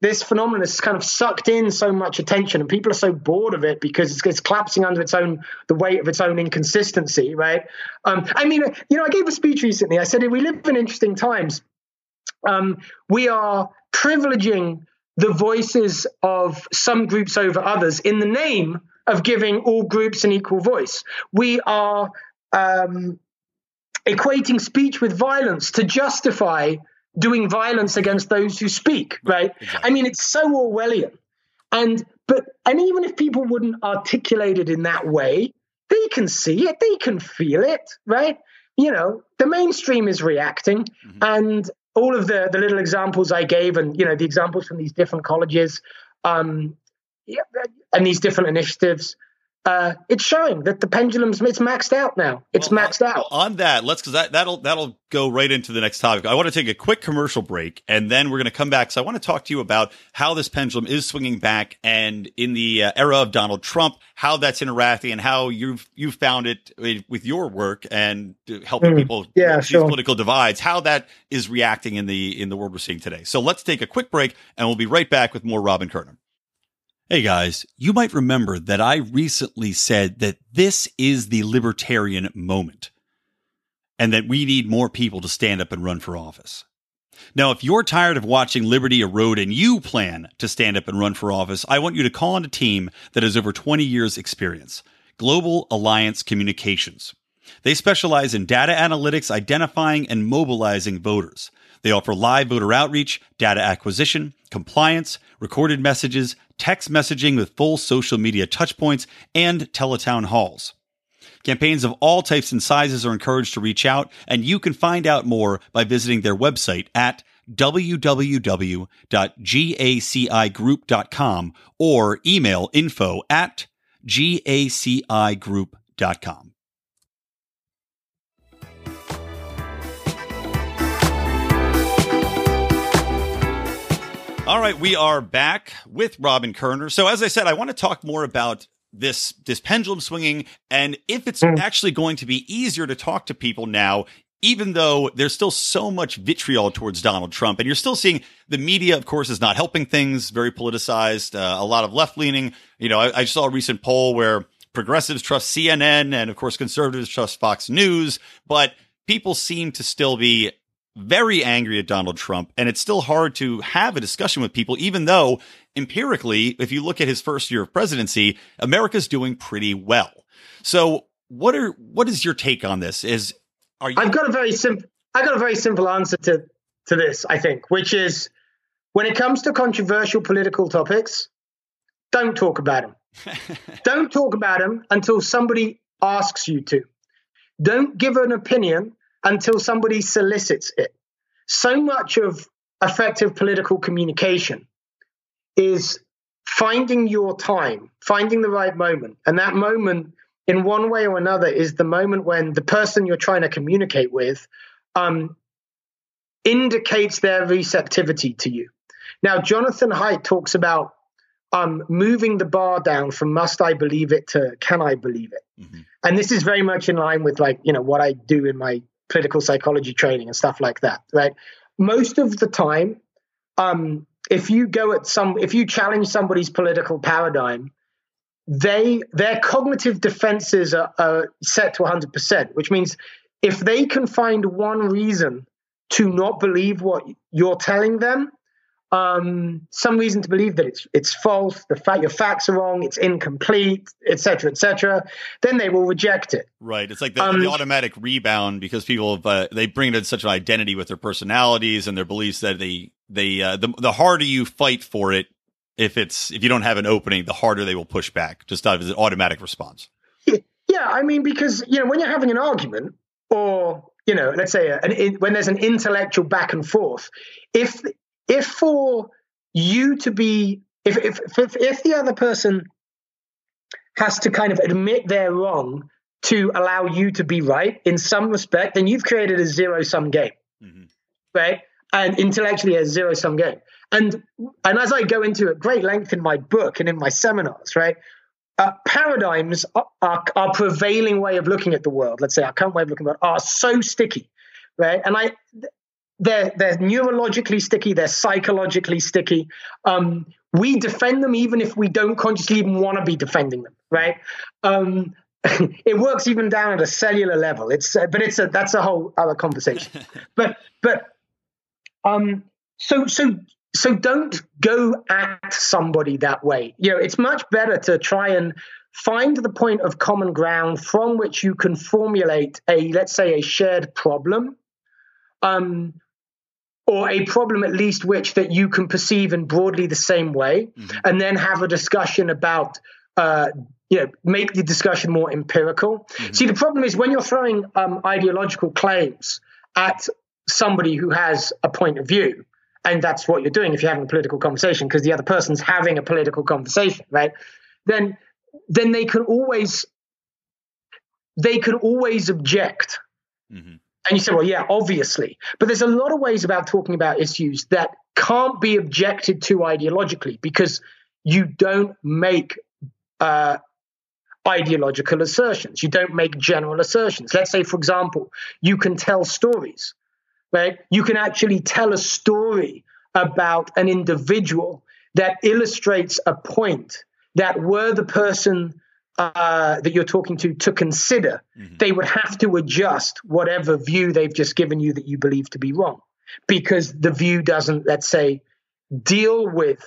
this phenomenon has kind of sucked in so much attention and people are so bored of it because it's, it's collapsing under its own the weight of its own inconsistency right? Um, i mean you know i gave a speech recently. I said we live in interesting times um, we are privileging the voices of some groups over others in the name of giving all groups an equal voice. We are um, equating speech with violence to justify doing violence against those who speak, right? Exactly. I mean, it's so Orwellian. And but and even if people wouldn't articulate it in that way, they can see it, they can feel it, right? You know, the mainstream is reacting, mm-hmm. and all of the the little examples I gave, and you know, the examples from these different colleges, um, and these different initiatives, uh, it's showing that the pendulum's it's maxed out now. It's Well, maxed out. On that, let's because that that'll that'll go right into the next topic. I want to take a quick commercial break, and then we're going to come back. So I want to talk to you about how this pendulum is swinging back, and in the uh, era of Donald Trump, how that's interacting, and how you've you've found it with- your work and helping Mm, people yeah, bridge sure. political divides. How that is reacting in the in the world we're seeing today. So let's take a quick break, and we'll be right back with more Robin Koerner. Hey guys, you might remember that I recently said that this is the libertarian moment and that we need more people to stand up and run for office. Now, if you're tired of watching liberty erode and you plan to stand up and run for office, I want you to call on a team that has over 20 years experience, Global Alliance Communications. They specialize in data analytics, identifying and mobilizing voters. They offer live voter outreach, data acquisition, compliance, recorded messages, text messaging with full social media touchpoints, and teletown halls. Campaigns of all types and sizes are encouraged to reach out, and you can find out more by visiting their website at www.gacigroup.com or email info at gacigroup.com. All right, we are back with Robin Koerner. So, as I said, I want to talk more about this this pendulum swinging and if it's actually going to be easier to talk to people now even though there's still so much vitriol towards Donald Trump and you're still seeing the media of course is not helping things very politicized uh, a lot of left leaning you know I, I saw a recent poll where progressives trust CNN and of course conservatives trust Fox News but people seem to still be very angry at Donald Trump, and it's still hard to have a discussion with people, even though empirically, if you look at his first year of presidency, America's doing pretty well. So, what are what is your take on this? Is are you? I've got a very simple. I've got a very simple answer to to this. I think, which is, when it comes to controversial political topics, don't talk about them. [laughs] don't talk about them until somebody asks you to. Don't give an opinion until somebody solicits it. So much of effective political communication is finding your time, finding the right moment. And that moment, in one way or another, is the moment when the person you're trying to communicate with um, indicates their receptivity to you. Now, Jonathan Haidt talks about um, moving the bar down from must I believe it to can I believe it. Mhm. And this is very much in line with like, you know, what I do in my political psychology training and stuff like that, right? Most of the time, um, if you go at some, if you challenge somebody's political paradigm, they their cognitive defenses are, are set to 100%, which means if they can find one reason to not believe what you're telling them, um, some reason to believe that it's it's false, the fact your facts are wrong, it's incomplete, etc., etc., then they will reject it. Right, it's like the, Um, the automatic rebound because people have, uh, they bring in such an identity with their personalities and their beliefs that they they uh, the the harder you fight for it, if it's if you don't have an opening, the harder they will push back. Just out of an automatic response. Yeah, I mean, because you know, when you're having an argument, or you know, let's say an, when there's an intellectual back and forth, if if for you to be, if if if, if the other person has to kind of admit they're wrong to allow you to be right in some respect, then you've created a zero sum game, Mhm. right? And intellectually a zero sum game. And and as I go into at great length in my book and in my seminars, right? uh, paradigms are, are, are prevailing way of looking at the world. Let's say our current way of looking at it are so sticky, right? And I, they're they're neurologically sticky, they're psychologically sticky. Um, we defend them even if we don't consciously even want to be defending them, right? Um, [laughs] it works even down at a cellular level. It's uh, but it's a that's a whole other conversation. [laughs] but but um, so so so don't go at somebody that way. You know, it's much better to try and find the point of common ground from which you can formulate a, let's say, a shared problem, um, or a problem at least which that you can perceive in broadly the same way, Mhm. and then have a discussion about. Uh, you know, make the discussion more empirical. See, the problem is when you're throwing um, ideological claims at somebody who has a point of view, and that's what you're doing if you're having a political conversation because the other person's having a political conversation, right? Then then they can always they can always object. Mm-hmm. And you say, well, yeah, obviously. But there's a lot of ways about talking about issues that can't be objected to ideologically because you don't make uh, ideological assertions. You don't make general assertions. Let's say, for example, you can tell stories, right? You can actually tell a story about an individual that illustrates a point that were the person uh, that you're talking to to consider, mm-hmm. they would have to adjust whatever view they've just given you that you believe to be wrong, because the view doesn't, let's say, deal with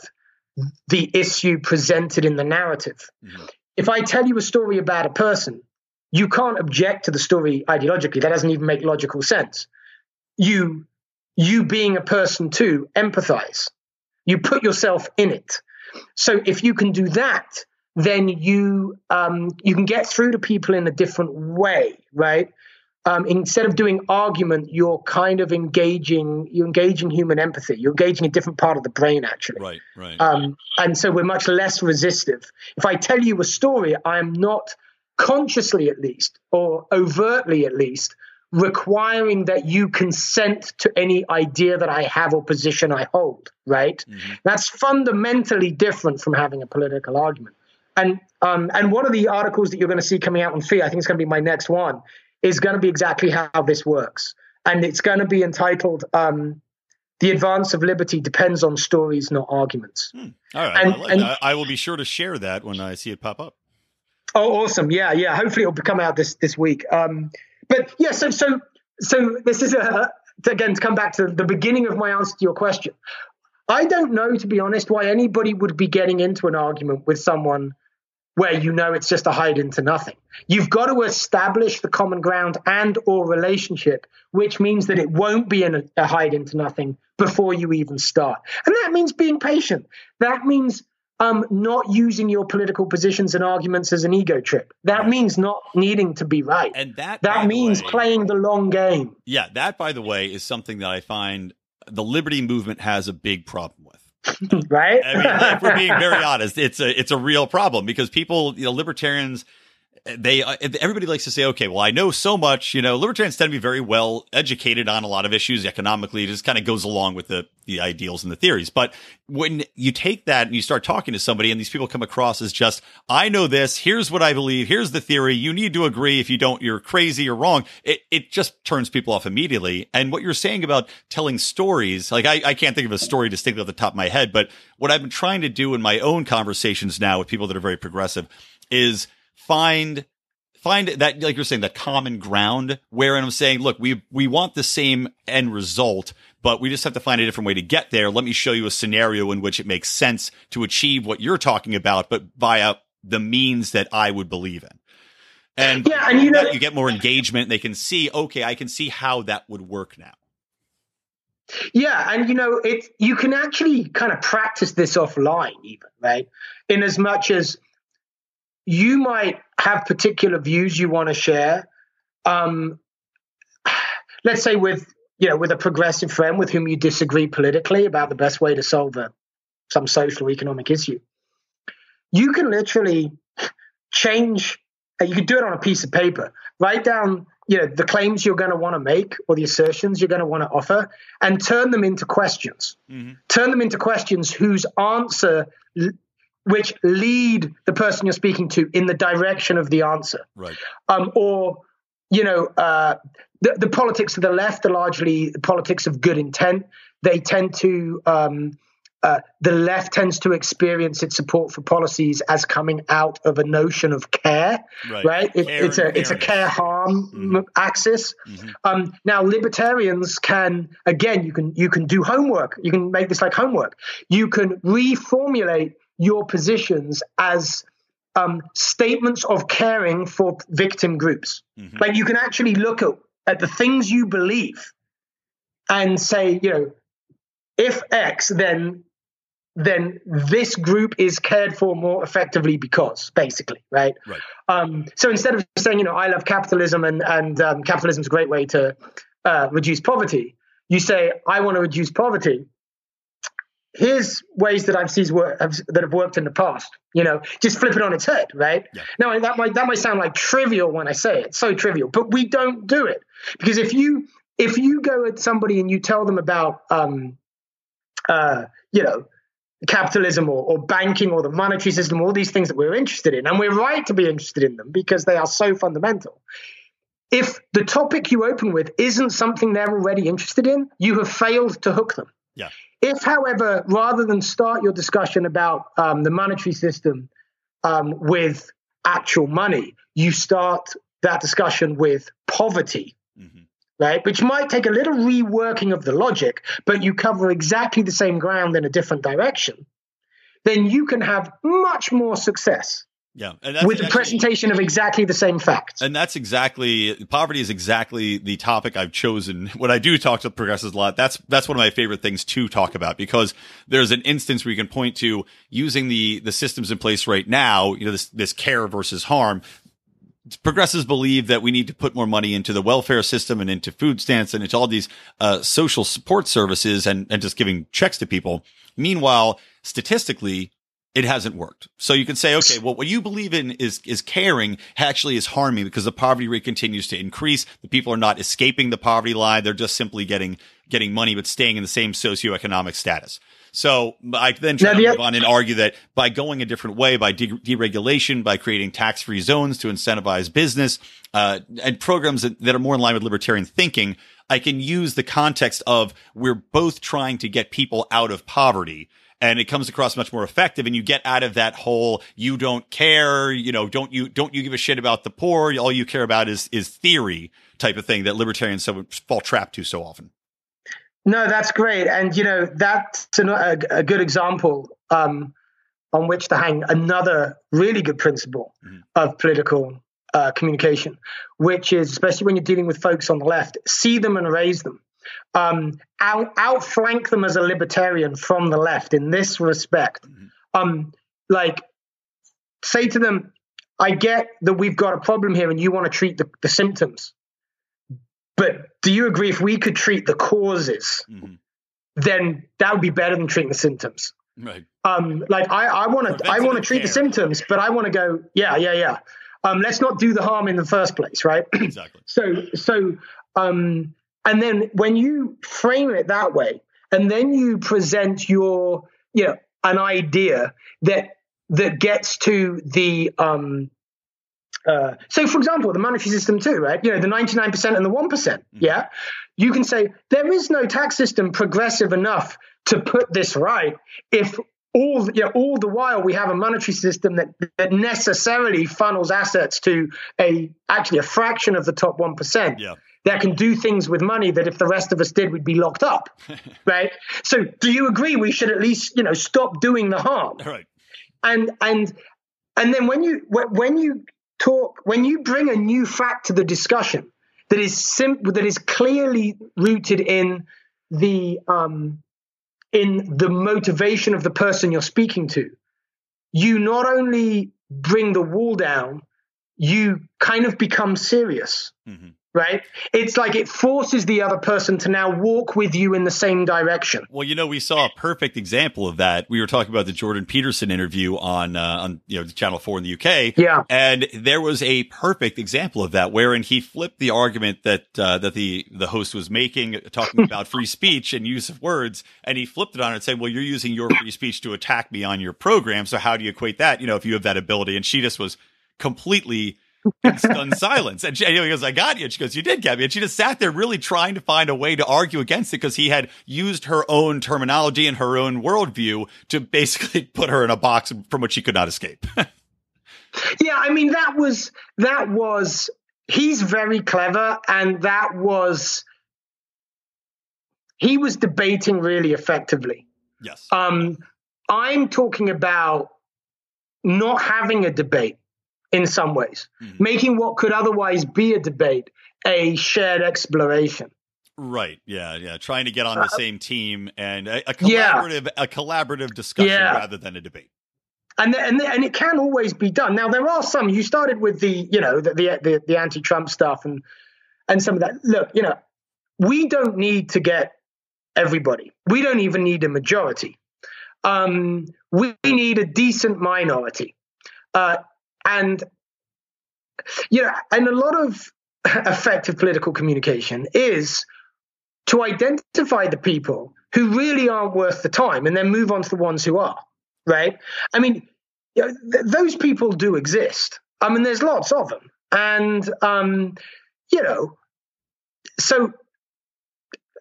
the issue presented in the narrative. Mm-hmm. If I tell you a story about a person, you can't object to the story ideologically. That doesn't even make logical sense. You, you being a person too, empathize. You put yourself in it. So if you can do that, then you um, you can get through to people in a different way, right? Um, instead of doing argument, you're kind of engaging. You're engaging human empathy. You're engaging a different part of the brain, actually. Right, right. Um, and so we're much less resistive. If I tell you a story, I am not consciously, at least, or overtly, at least, requiring that you consent to any idea that I have or position I hold. Right. Mm-hmm. That's fundamentally different from having a political argument. And um, and one of the articles that you're going to see coming out on FEE, I think it's going to be my next one, is going to be exactly how this works, and it's going to be entitled um, "The Advance of Liberty Depends on Stories, Not Arguments." Hmm. All right, and, I, and, I will be sure to share that when I see it pop up. Oh, awesome! Yeah, yeah. Hopefully, it'll come out this this week. Um, but yeah, so so so this is a again to come back to the beginning of my answer to your question. I don't know, to be honest, why anybody would be getting into an argument with someone where you know it's just a hide into nothing. You've got to establish the common ground and or relationship, which means that it won't be a, a hide into nothing before you even start. And that means being patient. That means um, not using your political positions and arguments as an ego trip. That means not needing to be right. And that that means way, playing the long game. Yeah, that by the way is something that I find the liberty movement has a big problem with. Right? I mean, if we're being very [laughs] honest, it's a it's a real problem because people, you know, libertarians they uh, everybody likes to say, okay, well, I know so much. You know, libertarians tend to be very well educated on a lot of issues economically. It just kind of goes along with the the ideals and the theories. But when you take that and you start talking to somebody, and these people come across as just, I know this. Here's what I believe. Here's the theory. You need to agree. If you don't, you're crazy or wrong. It it just turns people off immediately. And what you're saying about telling stories, like I, I can't think of a story distinctly off the top of my head, but what I've been trying to do in my own conversations now with people that are very progressive is find find that like you're saying that common ground where I'm saying, look, we we want the same end result, but we just have to find a different way to get there. Let me show you a scenario in which it makes sense to achieve what you're talking about, but via the means that I would believe in. And yeah, and you know, you get more engagement. They can see, okay, I can see how that would work now. Yeah, and you know, it you can actually kind of practice this offline, even right, in as much as you might have particular views you want to share. Um, let's say with you know with a progressive friend with whom you disagree politically about the best way to solve a, some social or economic issue. You can literally change. You can do it on a piece of paper. Write down you know the claims you're going to want to make or the assertions you're going to want to offer and turn them into questions mm-hmm. turn them into questions whose answer which lead the person you're speaking to in the direction of the answer. Right. Um, or, you know, uh, the, the, politics of the left are largely politics of good intent. They tend to, um, uh, the left tends to experience its support for policies as coming out of a notion of care, right? right? It, it's a it's a care harm mm-hmm. axis. Mm-hmm. Um, now, libertarians can again, you can you can do homework. You can make this like homework. You can reformulate your positions as um, statements of caring for victim groups. Mm-hmm. Like you can actually look at, at the things you believe and say, you know, if X, then then this group is cared for more effectively because basically right, right. Um, so instead of saying you know i love capitalism and and um, capitalism is a great way to uh, reduce poverty you say i want to reduce poverty here's ways that I've seen work have, that have worked in the past. You know, just flip it on its head, right? Yeah. Now that might that might sound like trivial when I say it, so trivial, but we don't do it because if you if you go at somebody and you tell them about um, uh, you know capitalism or, or banking or the monetary system, all these things that we're interested in, and we're right to be interested in them because they are so fundamental. If the topic you open with isn't something they're already interested in, you have failed to hook them. Yeah. If, however, rather than start your discussion about um, the monetary system um, with actual money, you start that discussion with poverty, hmm right? Which might take a little reworking of the logic, but you cover exactly the same ground in a different direction, then you can have much more success Yeah, and that's with the presentation of exactly the same facts. And that's exactly poverty is exactly the topic I've chosen. [laughs] When I do talk to progressives a lot, that's that's one of my favorite things to talk about because there's an instance where you can point to using the the systems in place right now. You know, this this care versus harm. Progressives believe that we need to put more money into the welfare system and into food stamps and into all these uh, social support services and and just giving checks to people. Meanwhile, statistically, it hasn't worked. So you can say, okay, well, what you believe in is, is caring actually is harming because the poverty rate continues to increase. The people are not escaping the poverty line. They're just simply getting, getting money, but staying in the same socioeconomic status. So I then try Now, to move on and argue that by going a different way, by de- deregulation, by creating tax-free zones to incentivize business, uh, and programs that, that are more in line with libertarian thinking, I can use the context of we're both trying to get people out of poverty and it comes across much more effective and you get out of that whole you don't care you know don't you don't you give a shit about the poor all you care about is is theory type of thing that libertarians so fall trapped to so often No, that's great, and you know that's an, a, a good example um, on which to hang another really good principle Mhm. of political uh, communication, which is especially when you're dealing with folks on the left, see them and raise them. Um, out, outflank them as a libertarian from the left in this respect. Um, like, say to them, I get that we've got a problem here and you want to treat the, the symptoms. But do you agree if we could treat the causes, Mhm. then that would be better than treating the symptoms? right Um, like I, I want to, I want to treat the symptoms, but I want to go, yeah, yeah, yeah. Um, let's not do the harm in the first place, right? [clears throat] exactly So, so, um, and then when you frame it that way, and then you present your, you know, an idea that that gets to the, um, uh, so for example, the monetary system too, right? You know, the ninety nine percent and the one Yeah, you can say there is no tax system progressive enough to put this right if all you know, all the while we have a monetary system that, that necessarily funnels assets to a actually a fraction of the top one percent. Yeah that can do things with money that if the rest of us did we'd be locked up [laughs] right? So do you agree we should at least you know stop doing the harm? Right. And and and then when you when you talk when you bring a new fact to the discussion that is simple that is clearly rooted in the um in the motivation of the person you're speaking to you not only bring the wall down you kind of become serious. Hmm right it's like it forces the other person to now walk with you in the same direction Well, you know, we saw a perfect example of that. We were talking about the Jordan Peterson interview on uh, on you know Channel Four in the UK. Yeah. and there was a perfect example of that, wherein he flipped the argument that uh, that the the host was making, talking [laughs] about free speech and use of words, and he flipped it on and said, "Well, you're using your free speech to attack me on your program, so how do you equate that? You know, if you have that ability?" And she just was completely in stunned silence. And she, and he goes, I got you. And she goes, You did get me. And she just sat there really trying to find a way to argue against it because he had used her own terminology and her own worldview to basically [laughs] put her in a box from which she could not escape. [laughs] Yeah, I mean that was that was he's very clever and that was he was debating really effectively. yes. Um I'm talking about not having a debate in some ways, Mhm. making what could otherwise be a debate a shared exploration. Right. Yeah. Yeah. Trying to get on the same team and a, a Uh, Yeah. collaborative, a collaborative discussion Yeah. rather than a debate. and and and it can always be done. Now there are some. You started with the you know the the the, the anti-Trump stuff and and some of that. Look, you know, we don't need to get everybody. We don't even need a majority. um, we need a decent minority. Uh, and, you know, and a lot of [laughs] effective political communication is to identify the people who really aren't worth the time and then move on to the ones who are, right? I mean, you know, th- those people do exist. I mean, there's lots of them. And, um, you know, so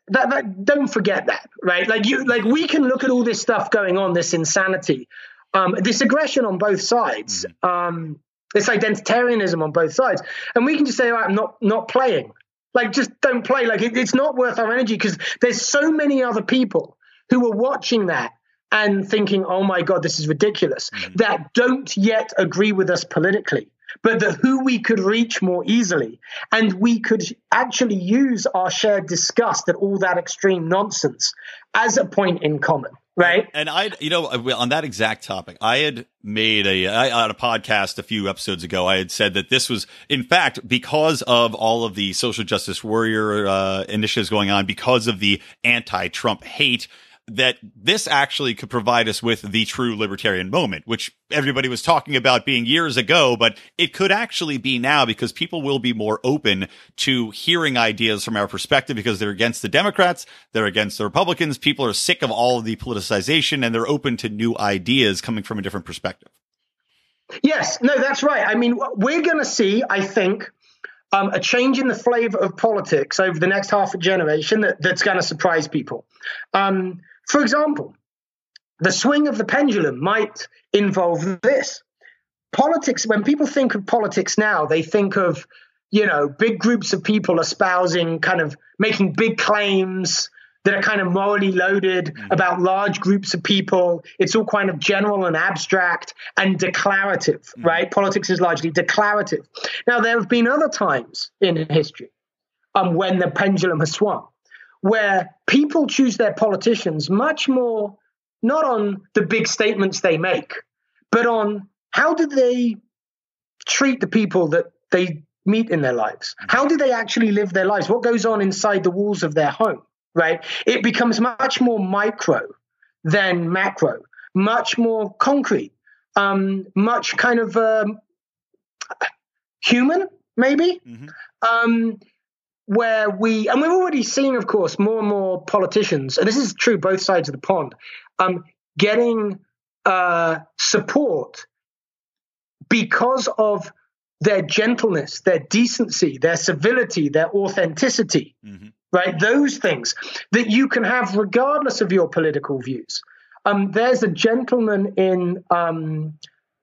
that, that don't forget that, right? Like you, like we can look at all this stuff going on, this insanity, um, this aggression on both sides, mm-hmm. um, this identitarianism on both sides, and we can just say, oh, "I'm not not playing." Like, just don't play. Like, it, it's not worth our energy because there's so many other people who are watching that and thinking, "Oh my God, this is ridiculous," mm-hmm. that don't yet agree with us politically but that who we could reach more easily. And we could actually use our shared disgust at all that extreme nonsense as a point in common. Right. And I, you know, on that exact topic, I had made a, I, on a podcast a few episodes ago, I had said that this was, in fact, because of all of the social justice warrior uh, initiatives going on, because of the anti Trump hate, that this actually could provide us with the true libertarian moment, which everybody was talking about being years ago, but it could actually be now because people will be more open to hearing ideas from our perspective because they're against the Democrats, they're against the Republicans. People are sick of all of the politicization and they're open to new ideas coming from a different perspective. Yes, no, that's right. I mean, we're going to see, I think, um, a change in the flavor of politics over the next half a generation that, that's going to surprise people. Um, for example, the swing of the pendulum might involve this. Politics, when people think of politics now, they think of, you know, big groups of people espousing, kind of making big claims that are kind of morally loaded mm-hmm. about large groups of people. It's all kind of general and abstract and declarative, mm-hmm. right? Politics is largely declarative. Now, there have been other times in history um, when the pendulum has swung where people choose their politicians much more not on the big statements they make, but on how do they treat the people that they meet in their lives? How do they actually live their lives? What goes on inside the walls of their home, right? It becomes much more micro than macro, much more concrete, um, much kind of um, human, maybe. Mm-hmm. Um, where we, and we're already seeing, of course, more and more politicians, and this is true both sides of the pond, um, getting uh, support because of their gentleness, their decency, their civility, their authenticity, mm-hmm. right? Those things that you can have regardless of your political views. Um, there's a gentleman in um,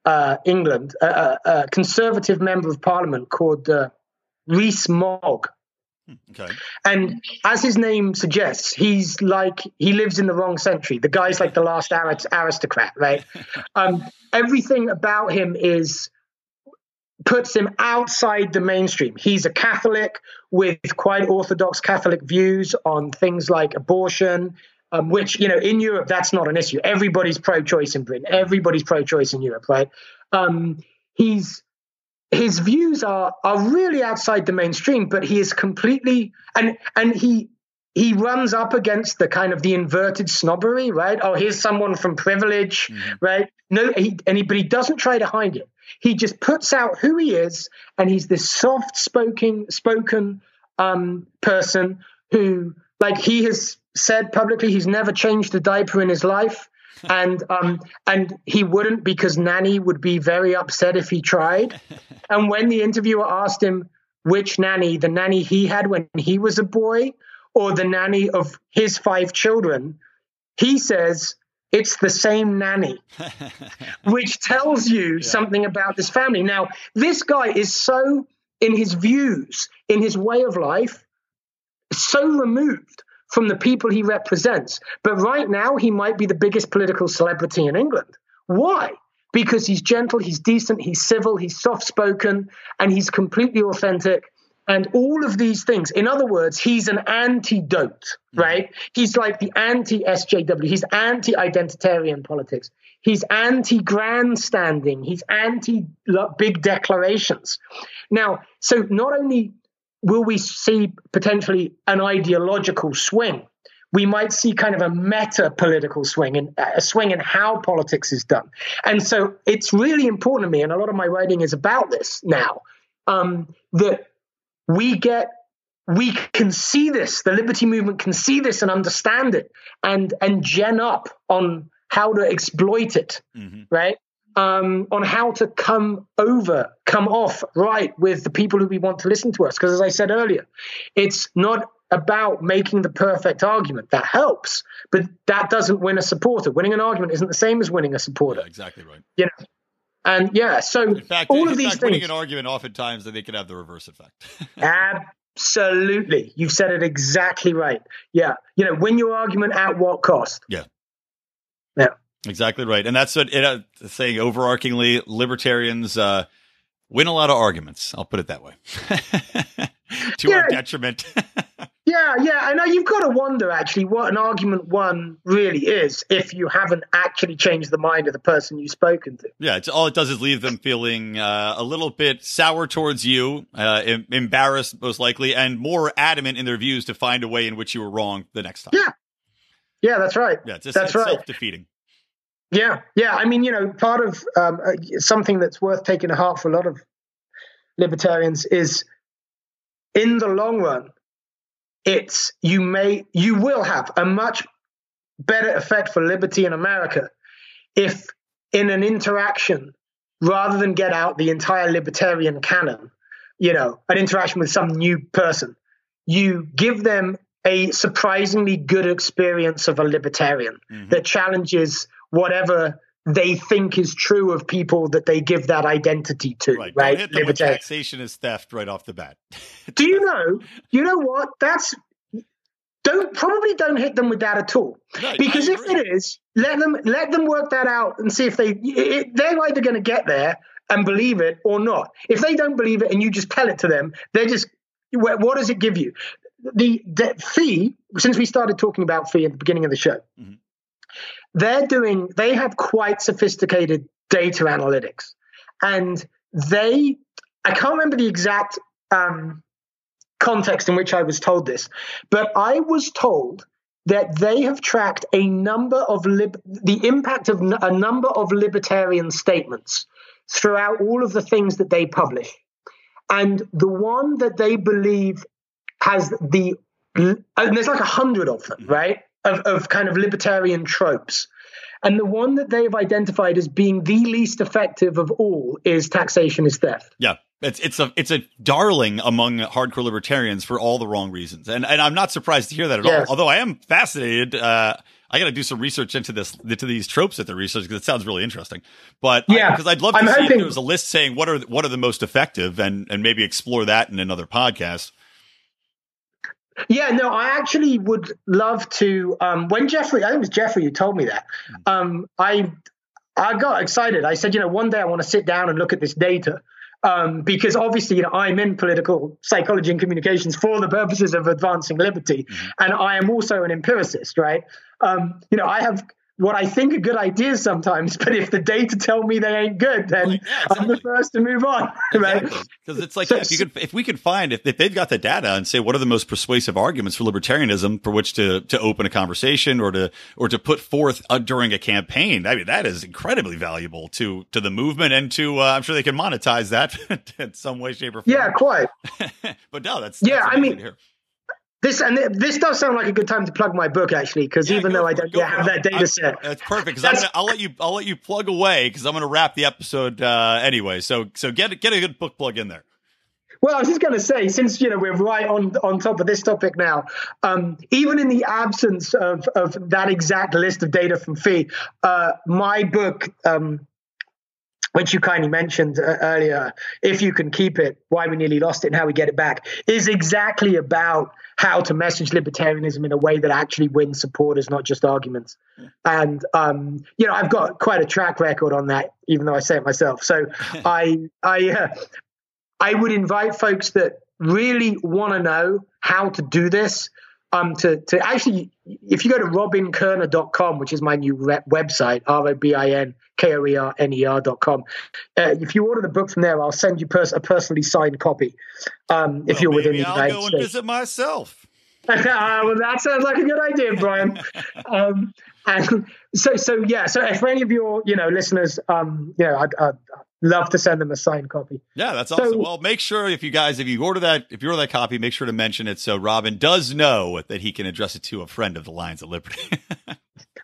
uh, England, a, a, a, conservative member of parliament called uh, Rees-Mogg. Okay. And as his name suggests, he's like he lives in the wrong century. The guy's like the last aristocrat, right? [laughs] um, everything about him is puts him outside the mainstream. He's a Catholic with quite orthodox Catholic views on things like abortion, um, which you know in Europe that's not an issue. Everybody's pro-choice in Britain. Everybody's pro-choice in Europe, right? Um, he's his views are are really outside the mainstream, but he is completely and and he he runs up against the kind of the inverted snobbery, right? Oh, here's someone from privilege, mm-hmm. right? No, he, and he, but he doesn't try to hide it. He just puts out who he is, and he's this soft spoken spoken um, person who, like, he has said publicly, he's never changed a diaper in his life and um, and he wouldn't because nanny would be very upset if he tried. [laughs] And when the interviewer asked him which nanny, the nanny he had when he was a boy, or the nanny of his five children, he says it's the same nanny, [laughs] which tells you yeah. something about this family. Now, this guy is so in his views, in his way of life, so removed from the people he represents. But right now, he might be the biggest political celebrity in England. Why? Because he's gentle, he's decent, he's civil, he's soft spoken, and he's completely authentic. And all of these things, in other words, he's an antidote, mm. right? He's like the anti SJW, he's anti identitarian politics, he's anti grandstanding, he's anti big declarations. Now, so not only will we see potentially an ideological swing we might see kind of a meta political swing and a swing in how politics is done. And so it's really important to me, and a lot of my writing is about this now, um, that we get we can see this the liberty movement can see this and understand it and and gen up on how to exploit it mm-hmm. right um, on how to come over come off right with the people who we want to listen to us because as i said earlier it's not about making the perfect argument that helps but that doesn't win a supporter winning an argument isn't the same as winning a supporter yeah, exactly right you know and yeah so in fact, all in of these fact, things winning an argument oftentimes they can have the reverse effect [laughs] Absolutely. You've said it exactly right. Yeah. You know, win your argument at what cost? Yeah. Yeah. Exactly right. And that's what it, uh, saying overarchingly, libertarians uh, win a lot of arguments. I'll put it that way. [laughs] to Yeah. our detriment. [laughs] Yeah, yeah. I know you've got to wonder actually what an argument one really is if you haven't actually changed the mind of the person you've spoken to. yeah, it's all it does is leave them feeling uh, a little bit sour towards you, uh, em- embarrassed most likely, and more adamant in their views to find a way in which you were wrong the next time. Yeah. Yeah, that's right. Yeah, it's, just, That's it's right. self-defeating. Yeah, yeah. I mean, you know, part of um, uh, something that's worth taking to heart for a lot of libertarians is, in the long run, it's you may you will have a much better effect for liberty in America if, in an interaction, rather than get out the entire libertarian canon, you know, an interaction with some new person, you give them a surprisingly good experience of a libertarian Mhm. that challenges whatever they think is true of people that they give that identity to, Right. right? Hit them with taxation is theft right off the bat. [laughs] Do you know? You know what? That's don't probably don't hit them with that at all. Because if it is, let them let them work that out and see if they it, they're either going to get there and believe it or not. If they don't believe it and you just tell it to them, they're just what does it give you? The the FEE. Since we started talking about FEE at the beginning of the show, Mhm. They're doing they have quite sophisticated data analytics, and they I can't remember the exact um, context in which I was told this, but I was told that they have tracked a number of lib- the impact of n- a number of libertarian statements throughout all of the things that they publish, and the one that they believe has the and there's like a hundred of them, right? Of, of kind of libertarian tropes. And the one that they've identified as being the least effective of all is taxation is theft. Yeah. It's it's a it's a darling among hardcore libertarians for all the wrong reasons, and and I'm not surprised to hear that at all. Although I am fascinated, uh, I got to do some research into this into these tropes that they're researching because it sounds really interesting. But Yeah. because I'd love to I'm see if hoping- there was a list saying what are what are the most effective, and and maybe explore that in another podcast. Yeah, no, I actually would love to. Um, when Jeffrey, I think it was Jeffrey who told me that. Um, I I got excited. I said, you know, one day I want to sit down and look at this data. Um, because obviously, you know, I'm in political psychology and communications for the purposes of advancing liberty, and I am also an empiricist, right? Um, you know, I have what I think are good ideas sometimes, [laughs] but if the data tell me they ain't good, then Right, yeah, I'm the first to move on, [laughs] right? Because it's like So- yeah, if you could if we could find if, if they've got the data and say what are the most persuasive arguments for libertarianism for which to to open a conversation or to or to put forth uh, during a campaign, I mean that is incredibly valuable to to the movement and to uh, I'm sure they can monetize that [laughs] in some way, shape, or form. Yeah, quite. but no, that's Yeah, that's I mean, hear. This and this does sound like a good time to plug my book, actually, because Yeah, even though I don't yet have that data set. That's perfect because I'm gonna, I'll let you I'll let you plug away because I'm gonna wrap the episode uh, anyway. So so get get a good book plug in there. Well, I was just going to say, since you know we're right on on top of this topic now, um, even in the absence of of that exact list of data from FEE, uh, my book, um, which you kindly mentioned uh, earlier, if you can keep it, why we nearly lost it and how we get it back, is exactly about how to message libertarianism in a way that actually wins supporters, not just arguments. And um, you know, I've got quite a track record on that, even though I say it myself. So [laughs] I I. Uh, I would invite folks that really want to know how to do this um, to, to actually, if you go to robinkoerner.com, which is my new website, R O B I N K O E R N E R.com, uh, if you order the book from there, I'll send you pers- a personally signed copy um, if Well, you're within the I'll United go and States. visit myself. [laughs] well, that sounds like a good idea, Brian. [laughs] Um, and so, so yeah. So, if any of your, you know, listeners, um, you know, I'd, I'd love to send them a signed copy. Yeah, that's awesome. So, well, make sure if you guys, if you order that, if you order that copy, make sure to mention it so Robin does know that he can address it to a friend of the Lions of Liberty. [laughs]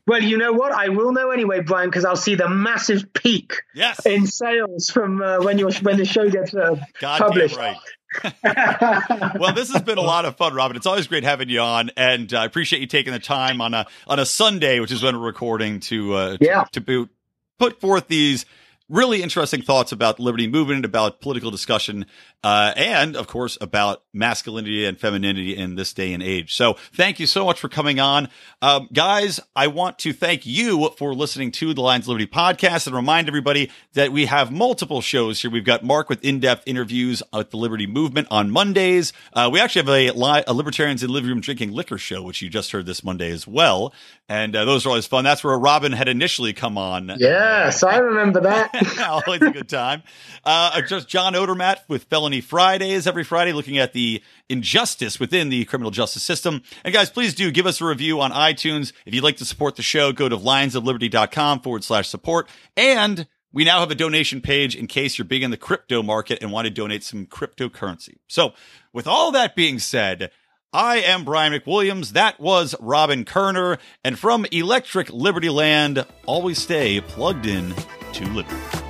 Well, you know what? I will know anyway, Brian, because I'll see the massive peak yes. in sales from uh, when you when the show gets uh, [laughs] published. right. [laughs] well, this has been a lot of fun, Robin. It's always great having you on, and uh, I appreciate you taking the time on a on a Sunday, which is when we're recording, to uh, yeah. to, to put forth these really interesting thoughts about the liberty movement, about political discussion, uh, and of course about masculinity and femininity in this day and age. So thank you so much for coming on. Um, guys, I want to thank you for listening to the Lions Liberty podcast and remind everybody that we have multiple shows here. We've got Mark with in-depth interviews with the liberty movement on Mondays. Uh, we actually have a, li- a libertarians in living room drinking liquor show, which you just heard this Monday as well. And uh, those are always fun. That's where Robin had initially come on. Yes, I remember that. [laughs] always a good time. Uh, just John Odermatt with Felony Fridays every Friday, looking at the injustice within the criminal justice system. And guys, please do give us a review on iTunes. If you'd like to support the show, go to lionsofliberty.com forward slash support. And we now have a donation page in case you're big in the crypto market and want to donate some cryptocurrency. So with all that being said, I am Brian McWilliams. That was Robin Koerner. And from Electric Liberty Land, always stay plugged in to liberty.